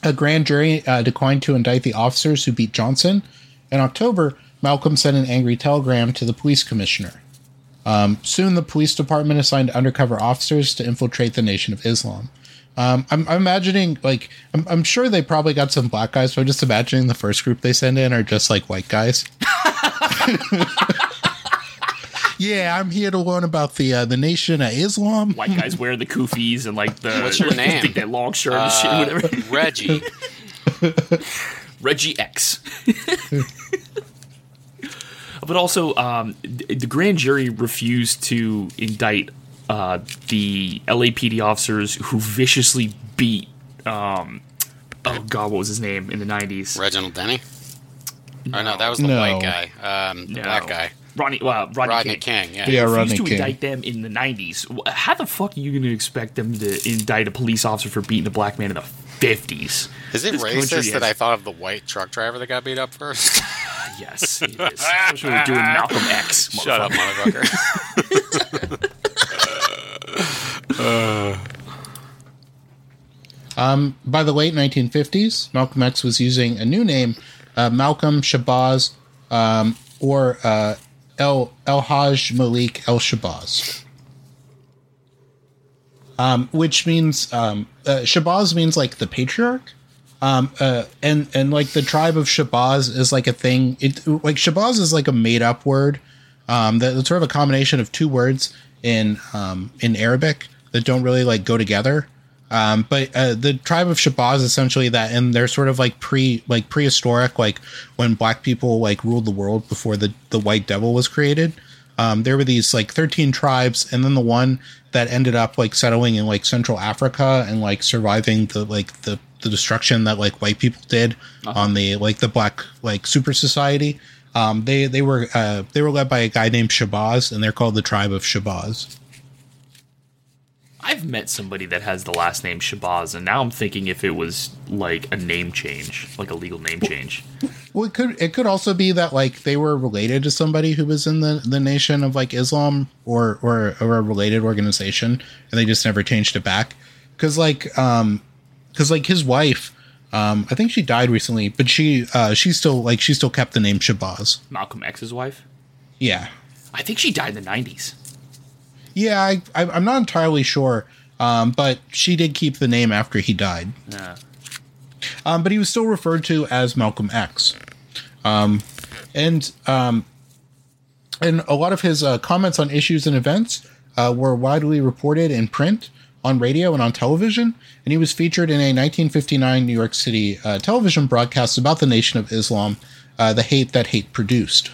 A grand jury uh, declined to indict the officers who beat Johnson. In October, Malcolm sent an angry telegram to the police commissioner. Um, soon, the police department assigned undercover officers to infiltrate the Nation of Islam. Um, I'm, I'm imagining, like, I'm, I'm sure they probably got some black guys, but I'm just imagining the first group they send in are just like white guys. yeah, I'm here to learn about the uh, the Nation of Islam. White guys wear the kufis and like the What's your name? Think that long shirt and shit, Uh, whatever. Reggie. Reggie X. but also, um, the grand jury refused to indict uh, the LAPD officers who viciously beat. Um, oh God, what was his name in the nineties? Reginald Denny. Oh no, that was the No. white guy. Um, the black guy. Ronnie, well, Rodney, Rodney King. King. Yeah. Yeah, refused Rodney to King. indict them in the 90s. How the fuck are you going to expect them to indict a police officer for beating a black man in the 50s? Is it This country racist that has- I thought of the white truck driver that got beat up first? Yes, it is. Especially when we're doing Malcolm X. Shut up, motherfucker. motherfucker. By the late 1950s, Malcolm X was using a new name, uh, Malcolm Shabazz, um, or uh, El El Haj Malik El Shabazz, um, which means um, uh, Shabazz means like the patriarch. Um, uh, and and like the tribe of Shabazz is like a thing. It like Shabazz is like a made up word. Um, that it's sort of a combination of two words in um, in Arabic that don't really like go together. Um, but uh, the tribe of Shabazz is essentially that, and they're sort of like pre like prehistoric, like when black people like ruled the world before the the white devil was created. Um, there were these like 13 tribes, and then the one that ended up like settling in like Central Africa and like surviving the like the the destruction that like white people did on the like the black like super society. Um, they they were uh, they were led by a guy named Shabazz, and they're called the tribe of Shabazz. I've met somebody that has the last name Shabazz, and now I'm thinking if it was like a name change, like a legal name change. Well, it could it could also be that like they were related to somebody who was in the, the nation of like Islam or or or a related organization, and they just never changed it back. Because like um, because like his wife, um, I think she died recently, but she uh she still like she still kept the name Shabazz. Malcolm X's wife. Yeah, I think she died in the 90s. Yeah, I, I I'm not entirely sure, um, but she did keep the name after he died. Yeah. um, but he was still referred to as Malcolm X. Um, and um, and a lot of his uh, comments on issues and events uh, were widely reported in print, on radio, and on television. And he was featured in a 1959 New York City uh, television broadcast about the Nation of Islam, uh, the hate that hate produced.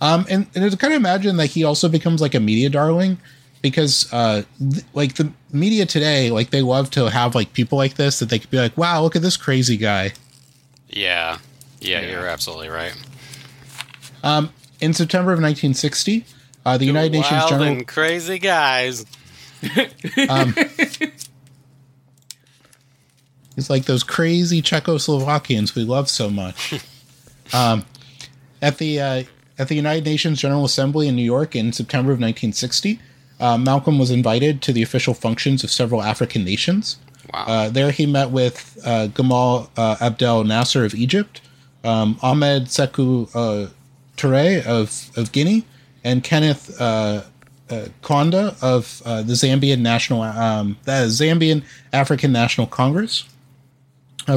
Um, and, and to kind of imagine that he also becomes like a media darling because uh th- like the media today like they love to have like people like this that they could be like wow look at this crazy guy yeah. yeah. you're absolutely right. Um, in september of 1960 uh, the united nations general and crazy guys. um, It's like those crazy Czechoslovakians we love so much. um, at the uh, at the United Nations General Assembly in New York in September of 1960, uh, Malcolm was invited to the official functions of several African nations. Wow. Uh, there, he met with uh, Gamal uh, Abdel Nasser of Egypt, um, Ahmed Sekou uh, Touré of, of Guinea, and Kenneth uh, uh, Kaunda of uh, the Zambian National um, the Zambian African National Congress.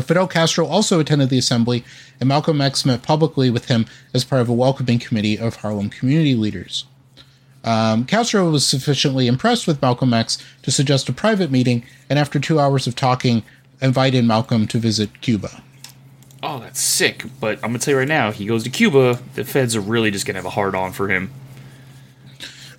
Fidel Castro also attended the assembly, and Malcolm X met publicly with him as part of a welcoming committee of Harlem community leaders. Um, Castro was sufficiently impressed with Malcolm X to suggest a private meeting, and after two hours of talking, invited Malcolm to visit Cuba. Oh, that's sick. But I'm gonna tell you right now, he goes to Cuba, the feds are really just gonna have a hard on for him.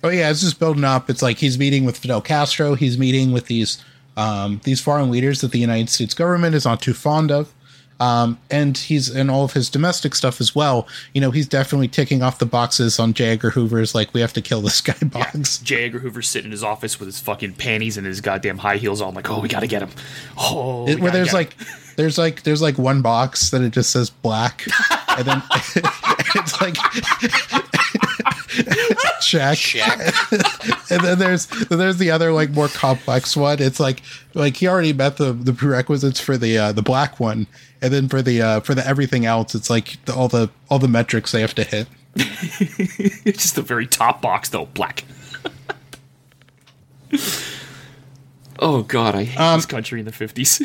Oh yeah, it's just building up. It's like he's meeting with Fidel Castro. He's meeting with these um, these foreign leaders that the United States government is not too fond of. Um, and he's in all of his domestic stuff as well. You know, he's definitely ticking off the boxes on J. Edgar Hoover's like we have to kill this guy box. J. Edgar Hoover's sitting in his office with his fucking panties and his goddamn high heels on, like, oh, we gotta get him. Oh, It- where there's like there's like there's like one box that it just says black, and then it's like check. Check. and then there's then there's the other like more complex one. It's like like he already met the the prerequisites for the uh, the black one, and then for the uh, for the everything else, it's like the, all the all the metrics they have to hit. It's just the very top box, though, black. oh god, I hate Um, this country in the fifties.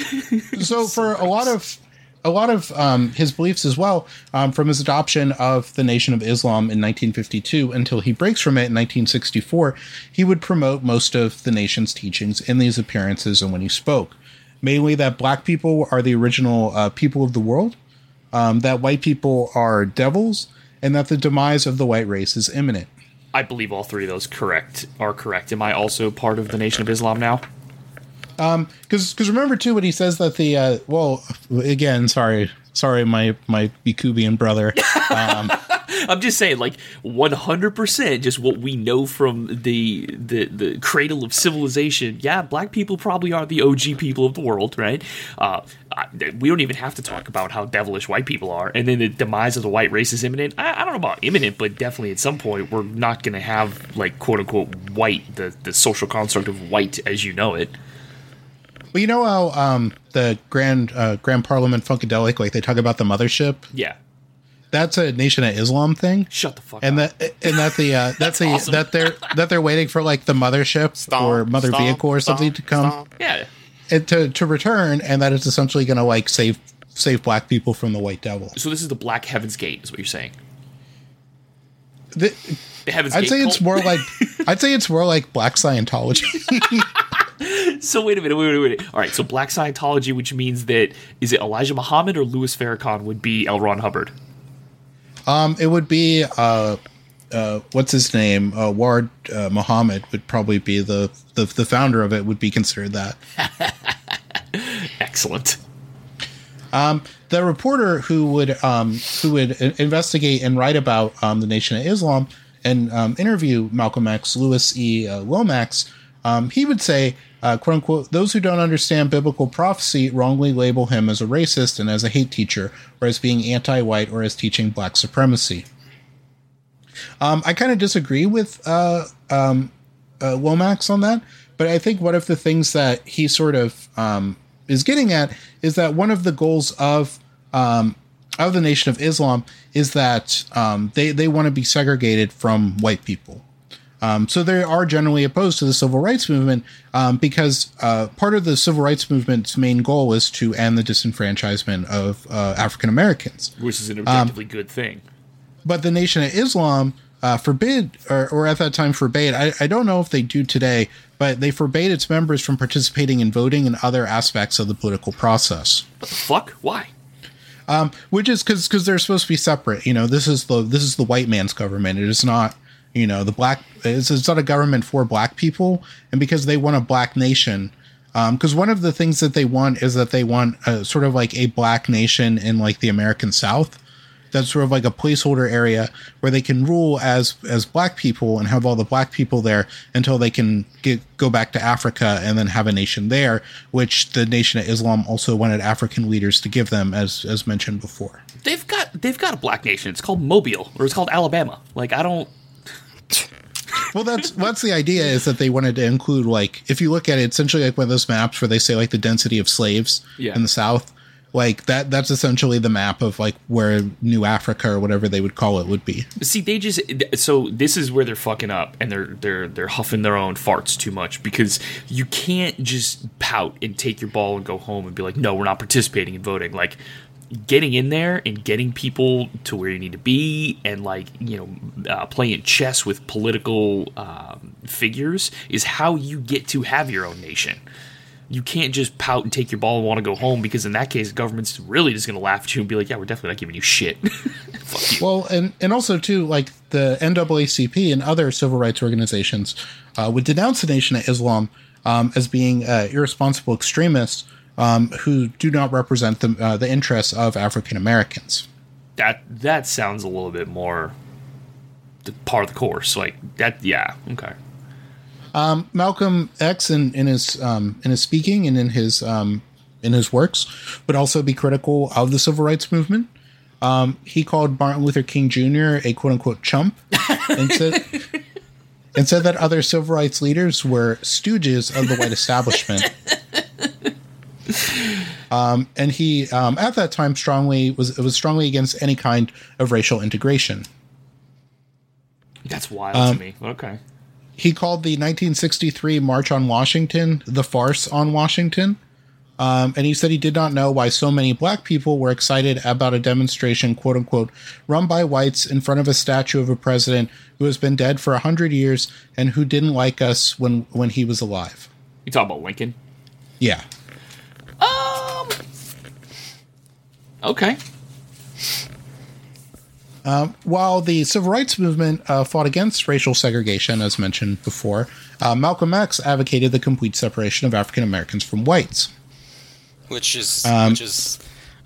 so for a lot of a lot of um, his beliefs as well, um, from his adoption of the Nation of Islam in 1952 until he breaks from it in 1964, he would promote most of the nation's teachings in these appearances and when he spoke. Mainly that black people are the original uh, people of the world, um, that white people are devils, and that the demise of the white race is imminent. I believe all three of those correct are correct. Am I also part of the Nation of Islam now? Because because remember too when he says that the uh, well again sorry sorry my my Bikubian brother I'm just saying, like 100, percent just what we know from the the the cradle of civilization. Yeah, black people probably are the OG people of the world, right? Uh, I- we don't even have to talk about how devilish white people are, and then the demise of the white race is imminent. I, I don't know about imminent, but definitely at some point we're not going to have like quote unquote white, the the social construct of white as you know it. Well, you know how um, the Grand uh, Grand Parliament Funkadelic, like they talk about the mothership. Yeah, That's a Nation of Islam thing, shut the fuck and up. that and that the uh, that's the awesome. that they're that they're waiting for like the mothership Stomp, or mother stomp, vehicle or something stomp, to come stomp. yeah, and to to return, and that it's essentially going to like save save black people from the white devil. so this is the Black Heaven's Gate, is what you're saying? The, The Heaven's I'd Gate. say it's more like I'd say it's more like black Scientology. So wait a minute, wait, wait, wait. All right, so Black Scientology, which means that is it Elijah Muhammad or Louis Farrakhan would be L. Ron Hubbard? Um, it would be uh, uh, what's his name? Uh, Ward uh, Muhammad would probably be the, the the founder of it. Would be considered that. Excellent. Um, The reporter who would um, who would investigate and write about um, the Nation of Islam and um, interview Malcolm X, Louis E. Uh, Lomax, um, he would say, uh, "quote unquote," those who don't understand biblical prophecy wrongly label him as a racist and as a hate teacher, or as being anti-white, or as teaching black supremacy. Um, I kind of disagree with uh, um, uh, on that, but I think one of the things that he sort of um, is getting at is that one of the goals of um, of the Nation of Islam is that um, they they want to be segregated from white people. Um, so they are generally opposed to the civil rights movement um, because uh, part of the civil rights movement's main goal is to end the disenfranchisement of uh, African Americans Which is an objectively good thing. but the Nation of Islam uh, forbid, or, or at that time forbade, I, I don't know if they do today, but they forbade its members from participating in voting and other aspects of the political process. What the fuck? Why? Which is because because they're supposed to be separate. You know, this is the this is the white man's government. It is not. You know, the black. It's, it's not a government for black people, and because they want a black nation. Um, because one of the things that they want is that they want a, sort of like a black nation in like the American South. that's sort of like a placeholder area where they can rule as as black people and have all the black people there until they can get, go back to Africa and then have a nation there, which the Nation of Islam also wanted African leaders to give them, as as mentioned before. They've got they've got a black nation. It's called Mobile or it's called Alabama. Like I don't. Well, that's that's the idea is that they wanted to include like if you look at it, essentially like one of those maps where they say like the density of slaves Yeah. in the South. Like that that's essentially the map of like where New Africa or whatever they would call it would be. See, they just so this is where they're fucking up and they're they're they're huffing their own farts too much because you can't just pout and take your ball and go home and be like, no, we're not participating in voting. Like, getting in there and getting people to where you need to be and like you know uh, playing chess with political um, figures is how you get to have your own nation you can't just pout and take your ball and want to go home because in that case government's really just going to laugh at you and be like yeah we're definitely not giving you shit you. Well, and and also too, like the NAACP and other civil rights organizations uh, would denounce the Nation of Islam um, as being uh, irresponsible extremists um, who do not represent the uh, the interests of African Americans. that that sounds a little bit more the part of the course like that yeah okay Malcolm X in, in his um, in his speaking and in his um, in his works would also be critical of the civil rights movement. Um, he called Martin Luther King Jr. a quote unquote chump and said and said that other civil rights leaders were stooges of the white establishment. Um, and he um, at that time strongly was was strongly against any kind of racial integration. that's wild Um, to me okay he called the 1963 March on Washington the farce on Washington. Um, and he said he did not know why so many black people were excited about a demonstration, quote unquote, run by whites in front of a statue of a president who has been dead for a hundred years and who didn't like us when when he was alive. you talk about lincoln Yeah. Um okay While the civil rights movement uh, fought against racial segregation, as mentioned before, uh, Malcolm X advocated the complete separation of African Americans from whites. which is Um, which is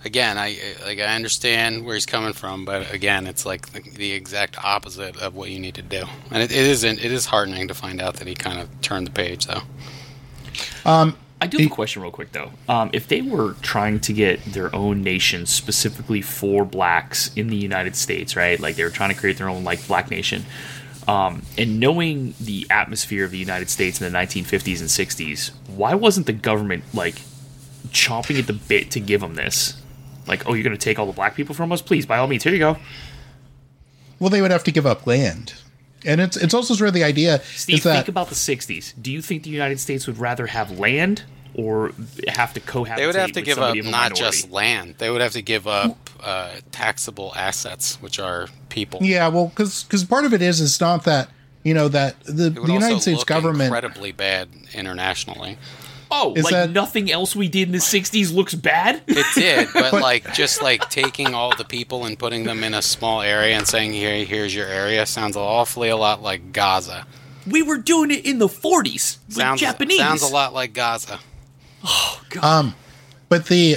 again I like I understand where he's coming from, but again it's like the, the exact opposite of what you need to do, and it, it isn't. It is heartening to find out that he kind of turned the page though. I do have a question real quick though. Um, if they were trying to get their own nation specifically for blacks in the United States, right? Like they were trying to create their own like black nation. Um, and knowing the atmosphere of the United States in the 1950s and 60s, why wasn't the government like chomping at the bit to give them this? Like, oh, you're going to take all the black people from us? Please, by all means, here you go. Well, they would have to give up land, and it's it's also sort of the idea Steve, is that think about the 60s. Do you think the United States would rather have land or have to cohabitate They would have to give up somebody of a not minority? just land; they would have to give up uh, taxable assets, which are people. yeah, well, because part of it is it's not that you know that the, It would the United also States look government incredibly bad internationally. Oh, Is like that- nothing else we did in the '60s looks bad. It did, but, like just like taking all the people and putting them in a small area and saying here, here's your area sounds awfully a lot like Gaza. we were doing it in the '40s with Sounds Japanese. sounds a lot like Gaza. Oh God. Um, but the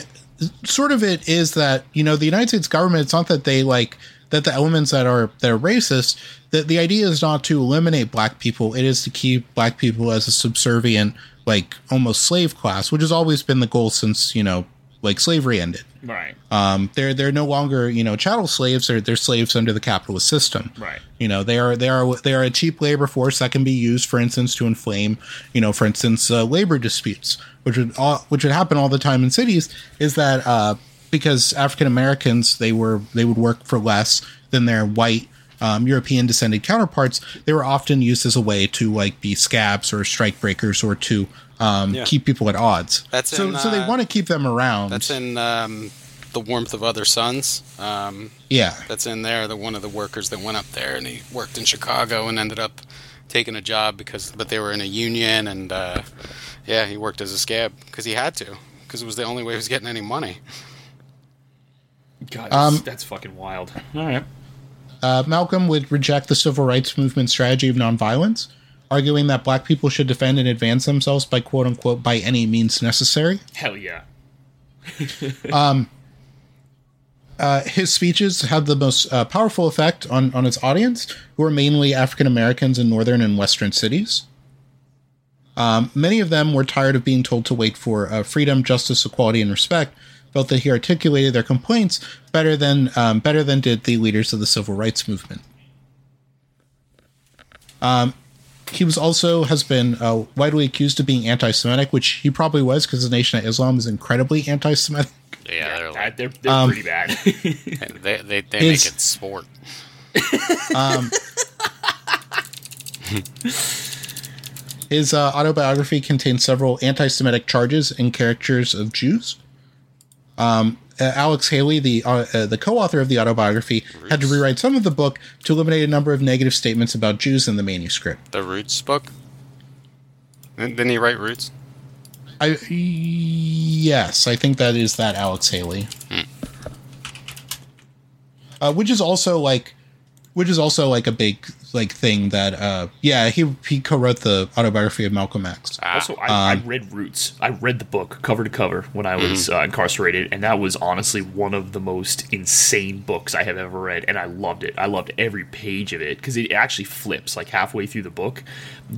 sort of it is that you know the United States government. It's not that they like that the elements that are that are racist. That the idea is not to eliminate black people. It is to keep black people as a subservient, like almost slave class, which has always been the goal since you know like slavery ended. right. Um, they're they're no longer you know chattel slaves. They're they're slaves under the capitalist system. Right. You know they are they are they are a cheap labor force that can be used, for instance, to inflame you know for instance uh, labor disputes, which would all, which would happen all the time in cities. Is that uh, because African Americans they were they would work for less than their white. Um, European descended counterparts, they were often used as a way to like be scabs or strike breakers or to um, Yeah. keep people at odds. That's so. in, so they uh, want to keep them around. That's in um, the warmth of other suns. Um, yeah. that's in there. The one of the workers that went up there and he worked in Chicago and ended up taking a job because, but they were in a union and uh, yeah, he worked as a scab because he had to because it was the only way he was getting any money. God, Um, that's, that's fucking wild. All right. Uh, Malcolm would reject the civil rights movement strategy of nonviolence, arguing that black people should defend and advance themselves by quote unquote by any means necessary. Hell yeah. Uh, his speeches had the most uh, powerful effect on, on its audience, who were mainly African Americans in northern and western cities. Um, many of them were tired of being told to wait for uh, freedom, justice, equality, and respect. Felt that he articulated their complaints better than um, better than did the leaders of the civil rights movement. Um, he was also has been uh, widely accused of being anti-Semitic, which he probably was because the Nation of Islam is incredibly anti-Semitic. Yeah, they're like, they're they're Um, pretty bad. they they, they His- make it sport. His uh, autobiography contains several anti Semitic charges and caricatures of Jews. Um, uh, Alex Haley, the uh, uh, the co-author of the autobiography, had to rewrite some of the book to eliminate a number of negative statements about Jews in the manuscript. The Roots book. Didn't didn't he write Roots? I yes, I think that is that Alex Haley, uh, which is also like, which is also like a big like thing that uh yeah he he co-wrote the autobiography of Malcolm X. Ah, Also, I, Um, I read Roots. I read the book cover to cover when I was uh, incarcerated, and that was honestly one of the most insane books I have ever read, and I loved it. I loved every page of it because it actually flips like halfway through the book.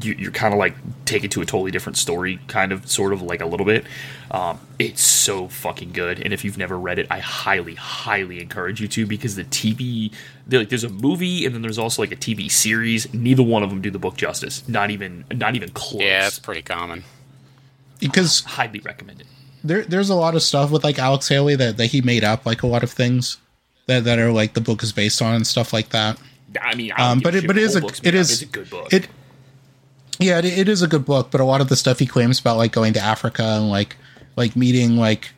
You, you're kind of like taken to a totally different story, kind of, sort of like a little bit. Um, it's so fucking good, and if you've never read it, I highly, highly encourage you to because the TV, there- like, there's a movie, and then there's also like a TV series. Neither one of them do the book justice. Not even, not even close yeah, that's pretty common. Because highly recommend it. there there's a lot of stuff with like Alex Haley that, that he made up like a lot of things that that are like the book is based on and stuff like that. I mean, I don't Um, but it but if it the is a whole book's it made up. is It's a good book. It yeah, it, it is a good book, but a lot of the stuff he claims about like going to Africa and like like meeting like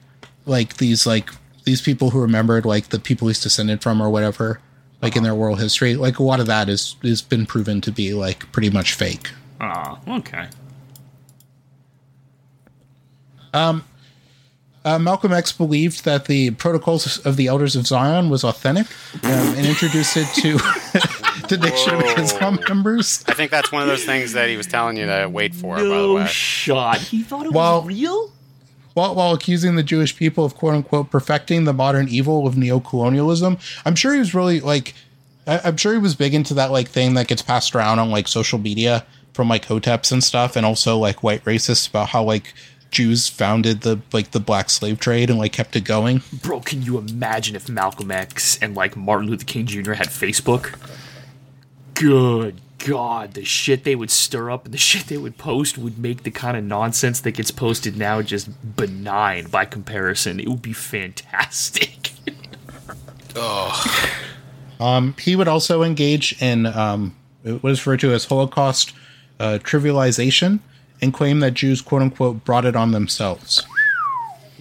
like these like these people who remembered like the people he's descended from or whatever like in their world history like a lot of that is has been proven to be like pretty much fake Ah, okay. Uh, Malcolm X believed that the Protocols of the Elders of Zion was authentic um, and introduced it to the Nation of Whoa. Islam members. I think that's one of those things that he was telling you to wait for. by the No way, shot. He thought it Well- was real. While, while accusing the Jewish people of quote unquote perfecting the modern evil of neocolonialism, I'm sure he was really like, I, I'm sure he was big into that like thing that gets passed around on like social media from like hoteps and stuff, and also like white racists about how like Jews founded the like the black slave trade and like kept it going. Bro, can you imagine if Malcolm X and like Martin Luther King Jr. had Facebook? Good God, the shit they would stir up and the shit they would post would make the kind of nonsense that gets posted now just benign by comparison. It would be fantastic. Um, he would also engage in um, what is referred to as Holocaust uh, trivialization and claim that Jews, quote unquote, brought it on themselves.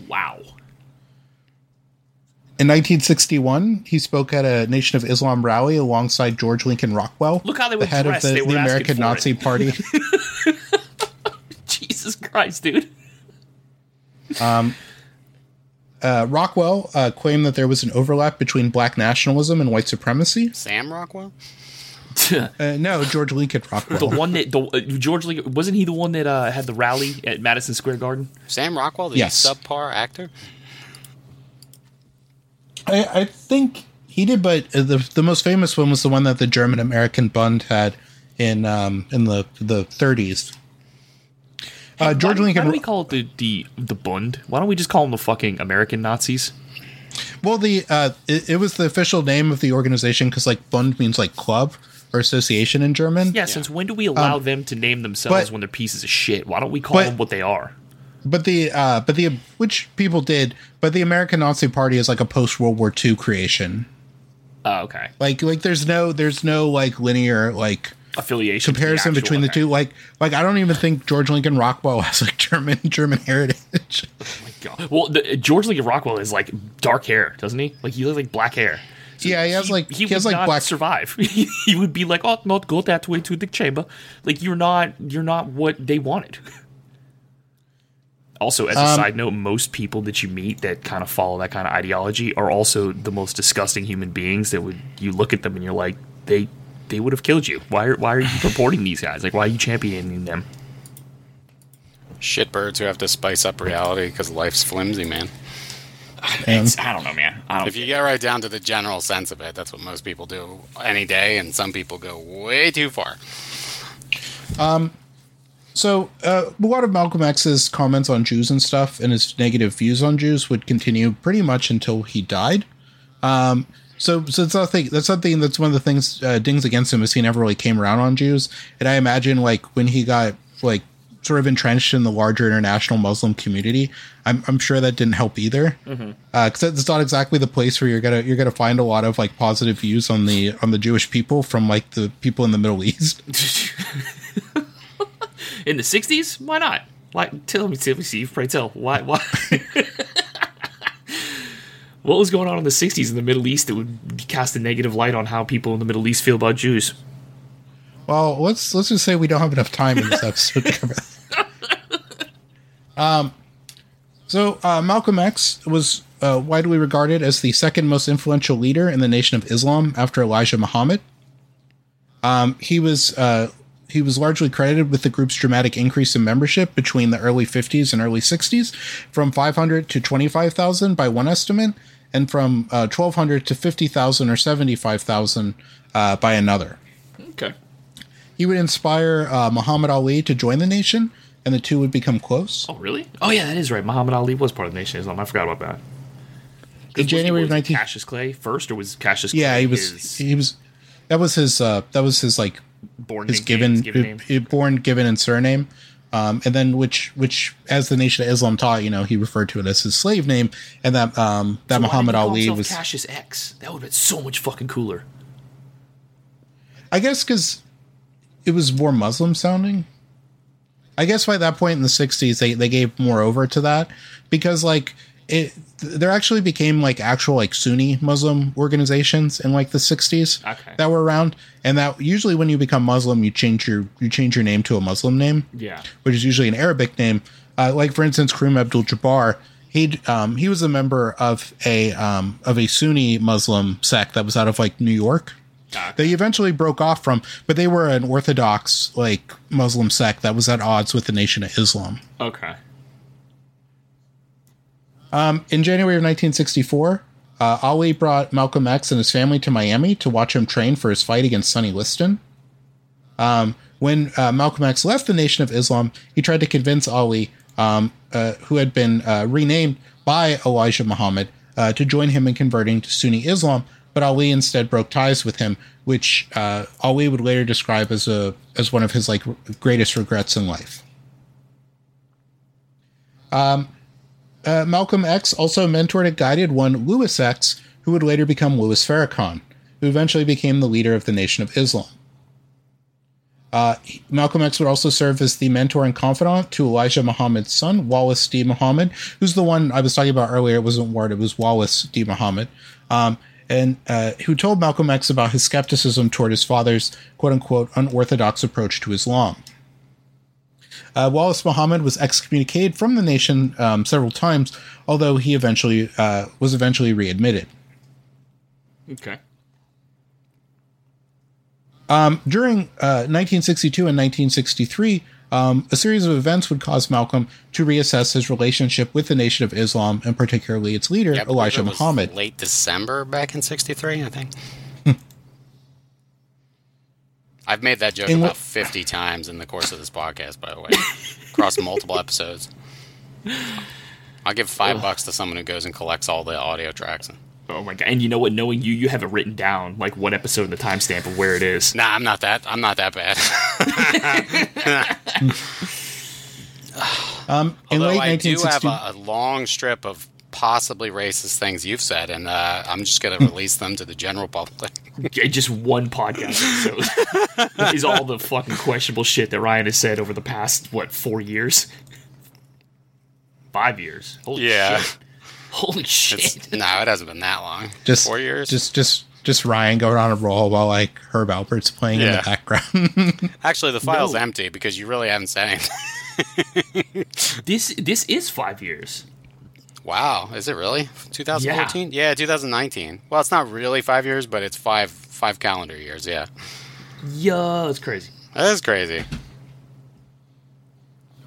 wow. In 1961, he spoke at a Nation of Islam rally alongside George Lincoln Rockwell, Look how they the would head of the, They the were asking American Nazi it. Party. Jesus Christ, dude. Uh, Rockwell uh, claimed that there was an overlap between black nationalism and white supremacy. Sam Rockwell. Uh, no, George Lincoln Rockwell. the one that the, uh, George Lee wasn't he the one that uh, had the rally at Madison Square Garden? Sam Rockwell, the Yes. subpar actor. I, I think he did, but uh, the the most famous one was the one that the German American Bund had in um, in the the 30s. Uh, George why, Lincoln. Why do we call it the, the the Bund? Why don't we just call them the fucking American Nazis? Well, the uh, it, it was the official name of the organization because like Bund means like club or association in German. Yeah, since when do we allow them to name themselves Um, but- when they're pieces of shit? Why don't we call but- them what they are? But the uh, but the which people did, but the American Nazi Party is like a post World War II creation. Oh, okay. Like like there's no there's no like linear like Affiliation. to the comparison actual- between the okay. two. Like like I don't even think George Lincoln Rockwell has like German German heritage. Oh my god. Well, the, George Lincoln Rockwell is like dark hair, doesn't he? Like he has like black hair. yeah, he has like he, he, has like not black. survive. he would be like, "Oh, not go that way to the chamber." Like you're not, you're not what they wanted. Also, as a Um, side note, most people that you meet that kind of follow that kind of ideology are also the most disgusting human beings. That would you look at them and you're like, they they would have killed you. Why are why are you supporting these guys? Like, why are you championing them? Shitbirds who have to spice up reality because life's flimsy, man. It's- I don't know, man. I don't. If you get right down to the general sense of it, that's what most people do any day, and some people go way too far. So, uh, a lot of Malcolm X's comments on Jews and stuff and his negative views on Jews would continue pretty much until he died. Um, so, so it's something that's something that's one of the things uh, dings against him is he never really came around on Jews. And I imagine like when he got like sort of entrenched in the larger international Muslim community, I'm, I'm sure that didn't help either. Because it's not exactly the place where you're gonna you're gonna find a lot of like positive views on the on the Jewish people from like the people in the Middle East. in the '60s, why not? Why? Tell me, tell me, Steve. Pray tell. Why? Why? What was going on in the '60s in the Middle East that would cast a negative light on how people in the Middle East feel about Jews? Well, let's let's just say we don't have enough time in this episode um, so uh, Malcolm X was uh, widely regarded as the second most influential leader in the Nation of Islam after Elijah Muhammad. Um, he was uh, he was largely credited with the group's dramatic increase in membership between the early 50s and early 60s, from 500 to 25,000 by one estimate, and from uh, 1,200 to 50,000 or 75,000 uh, by another. Okay. He would inspire uh, Muhammad Ali to join the nation, and the two would become close. Oh, really? Oh, yeah, that is right. Muhammad Ali was part of the Nation of Islam. I forgot about that. In January of was 19 Cassius Clay first, or was Cassius? Clay Yeah, he was his he was that was his uh that was his like born his nickname, given, given name. uh, born given and surname um and then which which as the nation of islam taught you know he referred to it as his slave name and that um that So muhammad didn't he call ali was Cassius X. That would have been so much fucking cooler. i guess because it was more muslim sounding i guess by that point in the 60s they they gave more over to that because like it there actually became like actual like sunni muslim organizations in like the 60s Okay. that were around and that usually when you become muslim you change your you change your name to a muslim name Yeah. which is usually an Arabic name. Uh, like for instance, Kareem Abdul-Jabbar, he um, he was a member of a um, of a Sunni Muslim sect that was out of like New York. Okay. They eventually broke off from, but they were an Orthodox like Muslim sect that was at odds with the Nation of Islam. Okay. Um, in January of 1964, uh, Ali brought Malcolm X and his family to Miami to watch him train for his fight against Sonny Liston. Um, when uh, Malcolm X left the Nation of Islam, he tried to convince Ali, um, uh, who had been uh, renamed by Elijah Muhammad, uh, to join him in converting to Sunni Islam. But Ali instead broke ties with him, which uh, Ali would later describe as a as one of his like greatest regrets in life. Uh, Malcolm X also mentored and guided one Louis X, who would later become Louis Farrakhan, who eventually became the leader of the Nation of Islam. Uh, Malcolm X would also serve as the mentor and confidant to Elijah Muhammad's son, Wallace D. Muhammad, who's the one I was talking about earlier. It wasn't Ward, it was Wallace D. Muhammad, um, and uh, who told Malcolm X about his skepticism toward his father's quote unquote unorthodox approach to Islam. Uh, Wallace Muhammad was excommunicated from the nation um, several times, although he eventually uh, was eventually readmitted. Okay. Um, during uh, 1962 and 1963, um, a series of events would cause Malcolm to reassess his relationship with the Nation of Islam, and particularly its leader, Yeah, Elijah it was Muhammad. Late December back in '63, I think. I've made that joke In about what- 50 times in the course of this podcast, by the way, across multiple episodes. I'll give five bucks to someone who goes and collects all the audio tracks. Oh my god! And you know what? Knowing you, you have it written down, like what episode and the timestamp of where it is. Nah, I'm not that. I'm not that bad. Um, in Although late I do have a, a long strip of possibly racist things you've said, and uh, I'm just going to release them to the general public. Just one podcast episode is all the fucking questionable shit that Ryan has said over the past what four years, five years. Holy Yeah. shit! Holy shit! It's, no, it hasn't been that long. just four years. just just just Ryan going on a roll while like Herb Alpert's playing in the background. Actually, the file's No. empty because you really haven't said anything. This this is five years. Wow, is it really 2014? Yeah. 2019. Well, it's not really five years, but it's five five calendar years. Yeah, Yeah, it's crazy. that is crazy.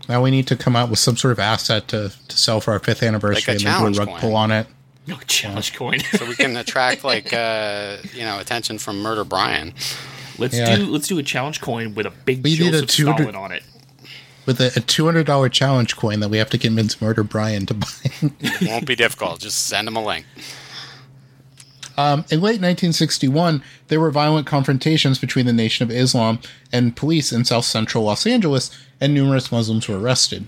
now we need to come out with some sort of asset to, to sell for our fifth anniversary Like a and then do a rug coin. pull on it. No challenge coin. So we can attract like uh, you know attention from Murder Brian. let's Yeah. do let's do a challenge coin with a big We need a Stalin on it. With a, a two hundred dollar challenge coin that we have to convince Murder Brian to buy. It won't be difficult. Just send him a link. Um, in late 1961, there were violent confrontations between the Nation of Islam and police in south central Los Angeles, and numerous Muslims were arrested.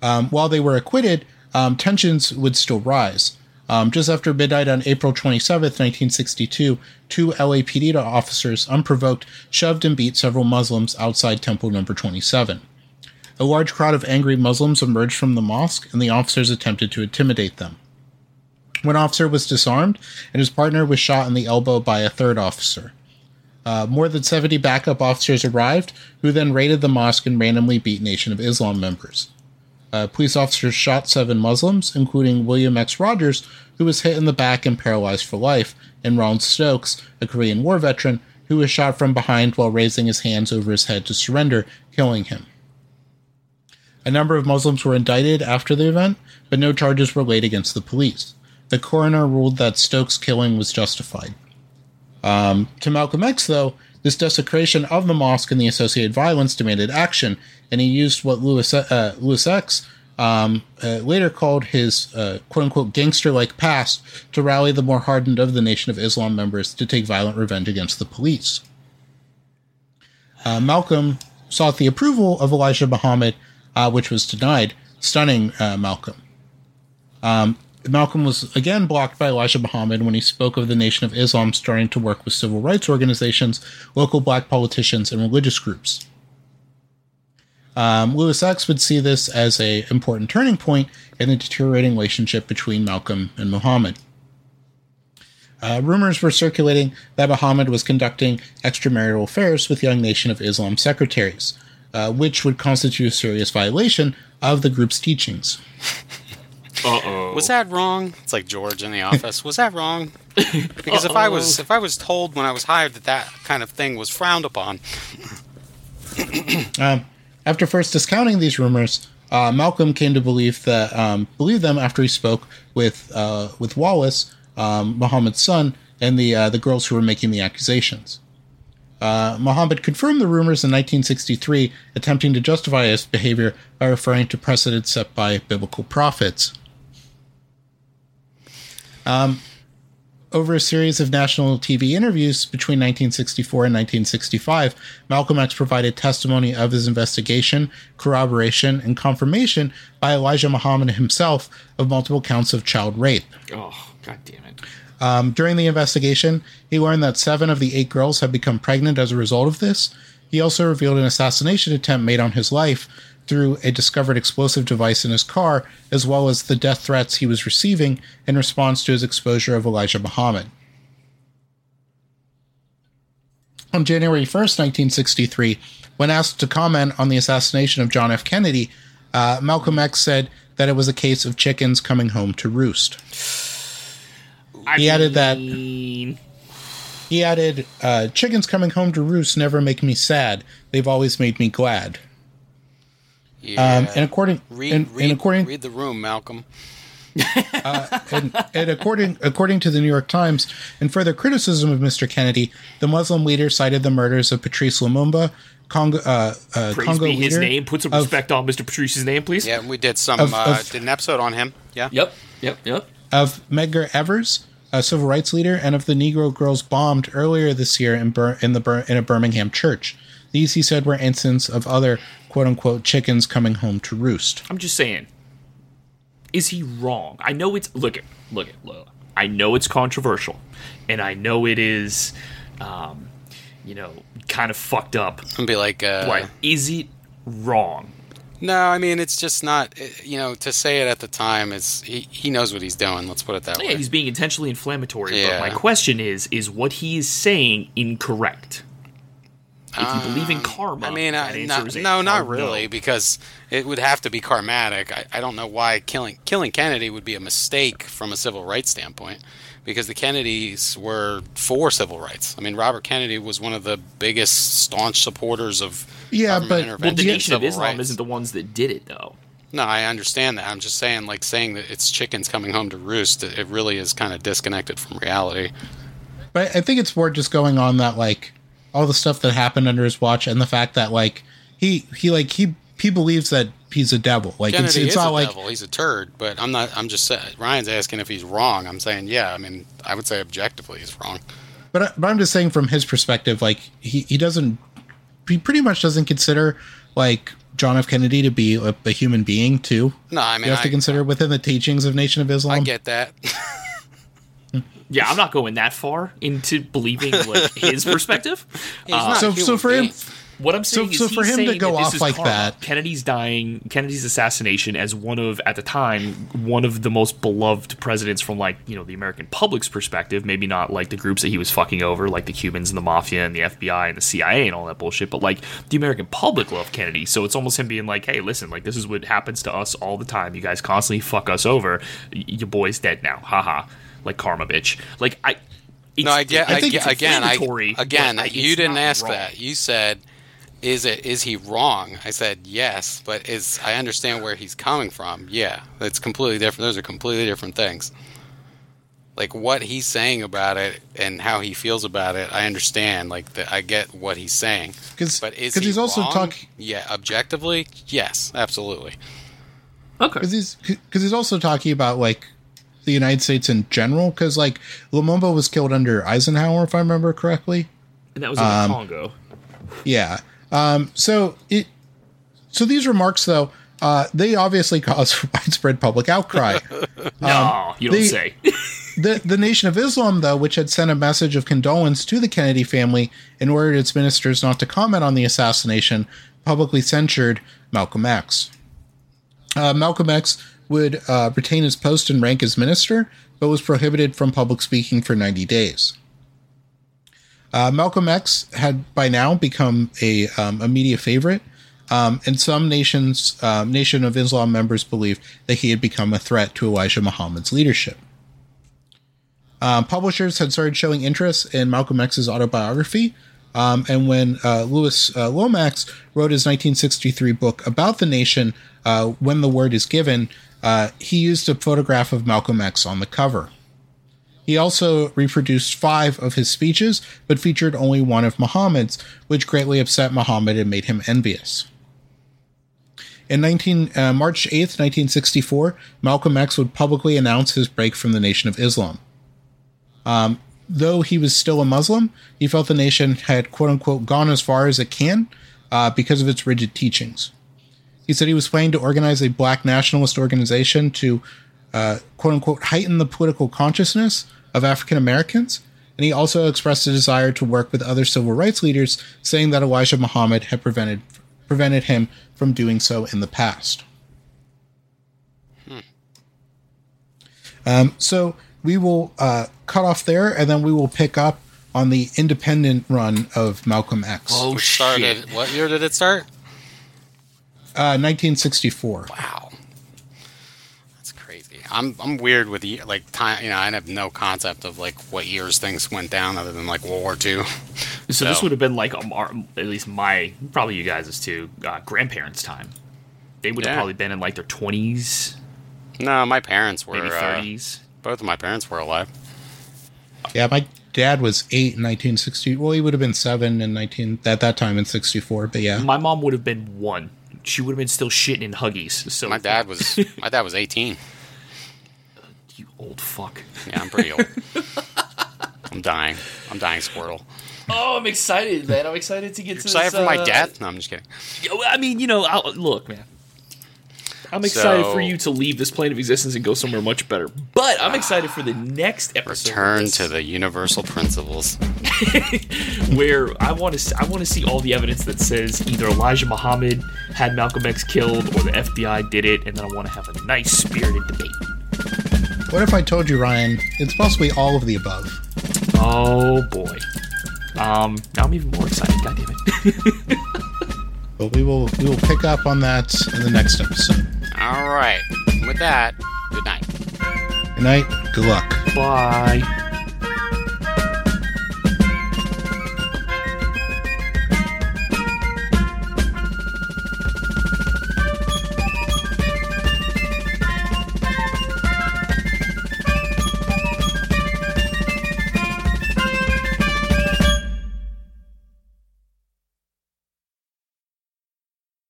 Um, while they were acquitted, um, tensions would still rise. Um, just after midnight on April 27, 1962, two LAPD officers, unprovoked, shoved and beat several Muslims outside Temple Number 27. A large crowd of angry Muslims emerged from the mosque, and the officers attempted to intimidate them. One officer was disarmed, and his partner was shot in the elbow by a third officer. Uh, more than 70 backup officers arrived, who then raided the mosque and randomly beat Nation of Islam members. Uh, police officers shot seven Muslims, including William X. Rogers, who was hit in the back and paralyzed for life, and Ronald Stokes, a Korean War veteran, who was shot from behind while raising his hands over his head to surrender, killing him. A number of Muslims were indicted after the event, but no charges were laid against the police. The coroner ruled that Stokes' killing was justified. Um, to Malcolm X, though, this desecration of the mosque and the associated violence demanded action, and he used what Louis, uh, Louis X um, uh, later called his uh, quote unquote gangster like past to rally the more hardened of the Nation of Islam members to take violent revenge against the police. Uh, Malcolm sought the approval of Elijah Muhammad, uh, which was denied, stunning uh, Malcolm. Um, Malcolm was again blocked by Elijah Muhammad when he spoke of the Nation of Islam starting to work with civil rights organizations, local black politicians, and religious groups. Um, Louis X would see this as a important turning point in the deteriorating relationship between Malcolm and Muhammad. Uh, rumors were circulating that Muhammad was conducting extramarital affairs with young Nation of Islam secretaries, uh, which would constitute a serious violation of the group's teachings. Uh oh. Was that wrong? It's like George in the office. Was that wrong? Because if I was if I was told when I was hired that that kind of thing was frowned upon, Um, after first discounting these rumors, uh, Malcolm came to believe that um, believe them after he spoke with uh, with Wallace, um, Muhammad's son, and the uh, the girls who were making the accusations. Uh, Muhammad confirmed the rumors in 1963, attempting to justify his behavior by referring to precedents set by biblical prophets. Um, over a series of national TV interviews between 1964 and 1965, Malcolm X provided testimony of his investigation, corroboration, and confirmation by Elijah Muhammad himself of multiple counts of child rape. Oh, god damn it. Um, during the investigation, he learned that seven of the eight girls had become pregnant as a result of this. He also revealed an assassination attempt made on his life through a discovered explosive device in his car, as well as the death threats he was receiving in response to his exposure of Elijah Muhammad. On January 1st, 1963, when asked to comment on the assassination of John F. Kennedy, uh, Malcolm X said that it was a case of chickens coming home to roost. I He added that- He added, uh, Chickens coming home to roost never make me sad. They've always made me glad. Yeah. Um, and according read, and, read, and according read the room, Malcolm. and, and according according to the New York Times, in further criticism of Mr. Kennedy, the Muslim leader cited the murders of Patrice Lumumba, Congo uh, uh, praise Congo be his name. Put some of- respect on Mr. Patrice's name, please. Yeah, we did some Of- uh, of- did an episode on him. Yeah. Yep. Yep. Yep. of Medgar Evers, a civil rights leader, and of the Negro girls bombed earlier this year in, Bir- in the Bir- in a Birmingham church. These, he said, were instances of other "quote unquote" chickens coming home to roost. I'm just saying. Is he wrong? I know it's look at look at look. I know it's controversial, and I know it is, um, you know, kind of fucked up. And be like, uh, But is it wrong? no, I mean, it's just not, uh, you know, to say it at the time, is he, he knows what he's doing. Let's put it that Yeah, way. he's being intentionally inflammatory. Yeah. But my question is: is what he is saying incorrect? If you believe in uh, karma, I mean, that I, not, is a no, not really, no. because it would have to be karmatic. I, I don't know why killing killing Kennedy would be a mistake from a civil rights standpoint, because the Kennedys were for civil rights. I mean, Robert Kennedy was one of the biggest staunch supporters of Yeah, but- Well, the in Nation of Islam rights. isn't the ones that did it, though. No, I understand that. I'm just saying, like saying that it's chickens coming home to roost. It, it really is kind of disconnected from reality. But I think it's worth just going on that like all the stuff that happened under his watch and the fact that like he he like he he believes that he's a devil. Like it's, Kennedy it's is not a like devil. He's a turd. But I'm not. I'm just saying. Ryan's asking if he's wrong. I'm saying, yeah. I mean, I would say objectively he's wrong. But, I- but I'm just saying from his perspective, like he, he doesn't, he pretty much doesn't consider like John F. Kennedy to be a, a human being too. No, I mean, You have to consider within the teachings of Nation of Islam. I get that. Yeah, I'm not going that far into believing like his perspective. Uh, so so for him. What I'm saying so is for him to go off like karma. that- Kennedy's dying, Kennedy's assassination as one of at the time one of the most beloved presidents from like you know the American public's perspective. Maybe not like the groups that he was fucking over, like the Cubans and the mafia and the FBI and the CIA and all that bullshit. But like the American public loved Kennedy, so it's almost him being like, hey, listen, like this is what happens to us all the time. You guys constantly fuck us over. Y- your boy's dead now, haha. Like karma, bitch. Like I. It's, No, I get. I I, think get it's again. I, again, but you didn't ask wrong. that. You said, "Is it? Is he wrong?" I said yes, but is I understand where he's coming from. Yeah, it's completely different. Those are completely different things. Like what he's saying about it and how he feels about it, I understand. Like the, I get what he's saying. 'Cause- but is 'cause he he's also wrong? talk- Yeah, objectively, yes, absolutely. Okay. because he's because he's also talking about like the United States in general. Because like Lumumba was killed under Eisenhower, if I remember correctly. And that was in Um, the Congo. Yeah. Um, so it so these remarks though uh, they obviously cause widespread public outcry. No, you don't the- say. the the Nation of Islam though, which had sent a message of condolence to the Kennedy family and ordered its ministers not to comment on the assassination, publicly censured Malcolm X. Uh, Malcolm X would uh, retain his post and rank as minister, but was prohibited from public speaking for 90 days. Uh, Malcolm X had by now become a, um, a media favorite, um, and some nations, um, Nation of Islam members believed that he had become a threat to Elijah Muhammad's leadership. Um, publishers had started showing interest in Malcolm X's autobiography, um, and when uh, Louis uh, Lomax wrote his 1963 book about the nation, uh, When the Word is Given, uh, he used a photograph of Malcolm X on the cover. He also reproduced five of his speeches, but featured only one of Muhammad's, which greatly upset Muhammad and made him envious. In 19, uh, March 8th, 1964, Malcolm X would publicly announce his break from the Nation of Islam. Um, though he was still a Muslim, he felt the nation had quote unquote gone as far as it can uh, because of its rigid teachings. He said he was planning to organize a black nationalist organization to uh, quote unquote heighten the political consciousness of African Americans. And he also expressed a desire to work with other civil rights leaders, saying that Elijah Muhammad had prevented prevented him from doing so in the past. Um, so we will uh, cut off there, and then we will pick up on the independent run of Malcolm X, Oh Which shit! started. What year did it start? Uh, 1964. Wow, that's crazy. I'm I'm weird with the like time. You know, I have no concept of like what years things went down other than like World War II. So this would have been like um, our, at least my probably you guys' too uh, grandparents' time. They would have probably been in like their twenties, No, my parents were. maybe uh, thirties. both of my parents were alive. Yeah, my dad was eight in 1960. Well, he would have been seven in 19 at that time in 64. But yeah, my mom would have been one. She would have been still shitting in huggies. So My dad was. my dad was 18. you old fuck. Yeah, I'm pretty old. I'm dying. I'm dying, Squirtle. Oh, I'm excited, man. I'm excited to get to Excited this, for my uh, death? No, I'm just kidding. I mean, you know, I'll, look, man. I'm excited So- for you to leave this plane of existence and go somewhere much better. But I'm excited for the next episode. Return to the universal principles. where I want to I want to see all the evidence that says either Elijah Muhammad had Malcolm X killed or the FBI did it, and then I want to have a nice spirited debate. what if I told you, Ryan? It's possibly all of the above. Oh boy. Um, now I'm even more excited. God damn it. But we will we will pick up on that in the next episode. All right. With that, good night. Good night. Good luck. Bye.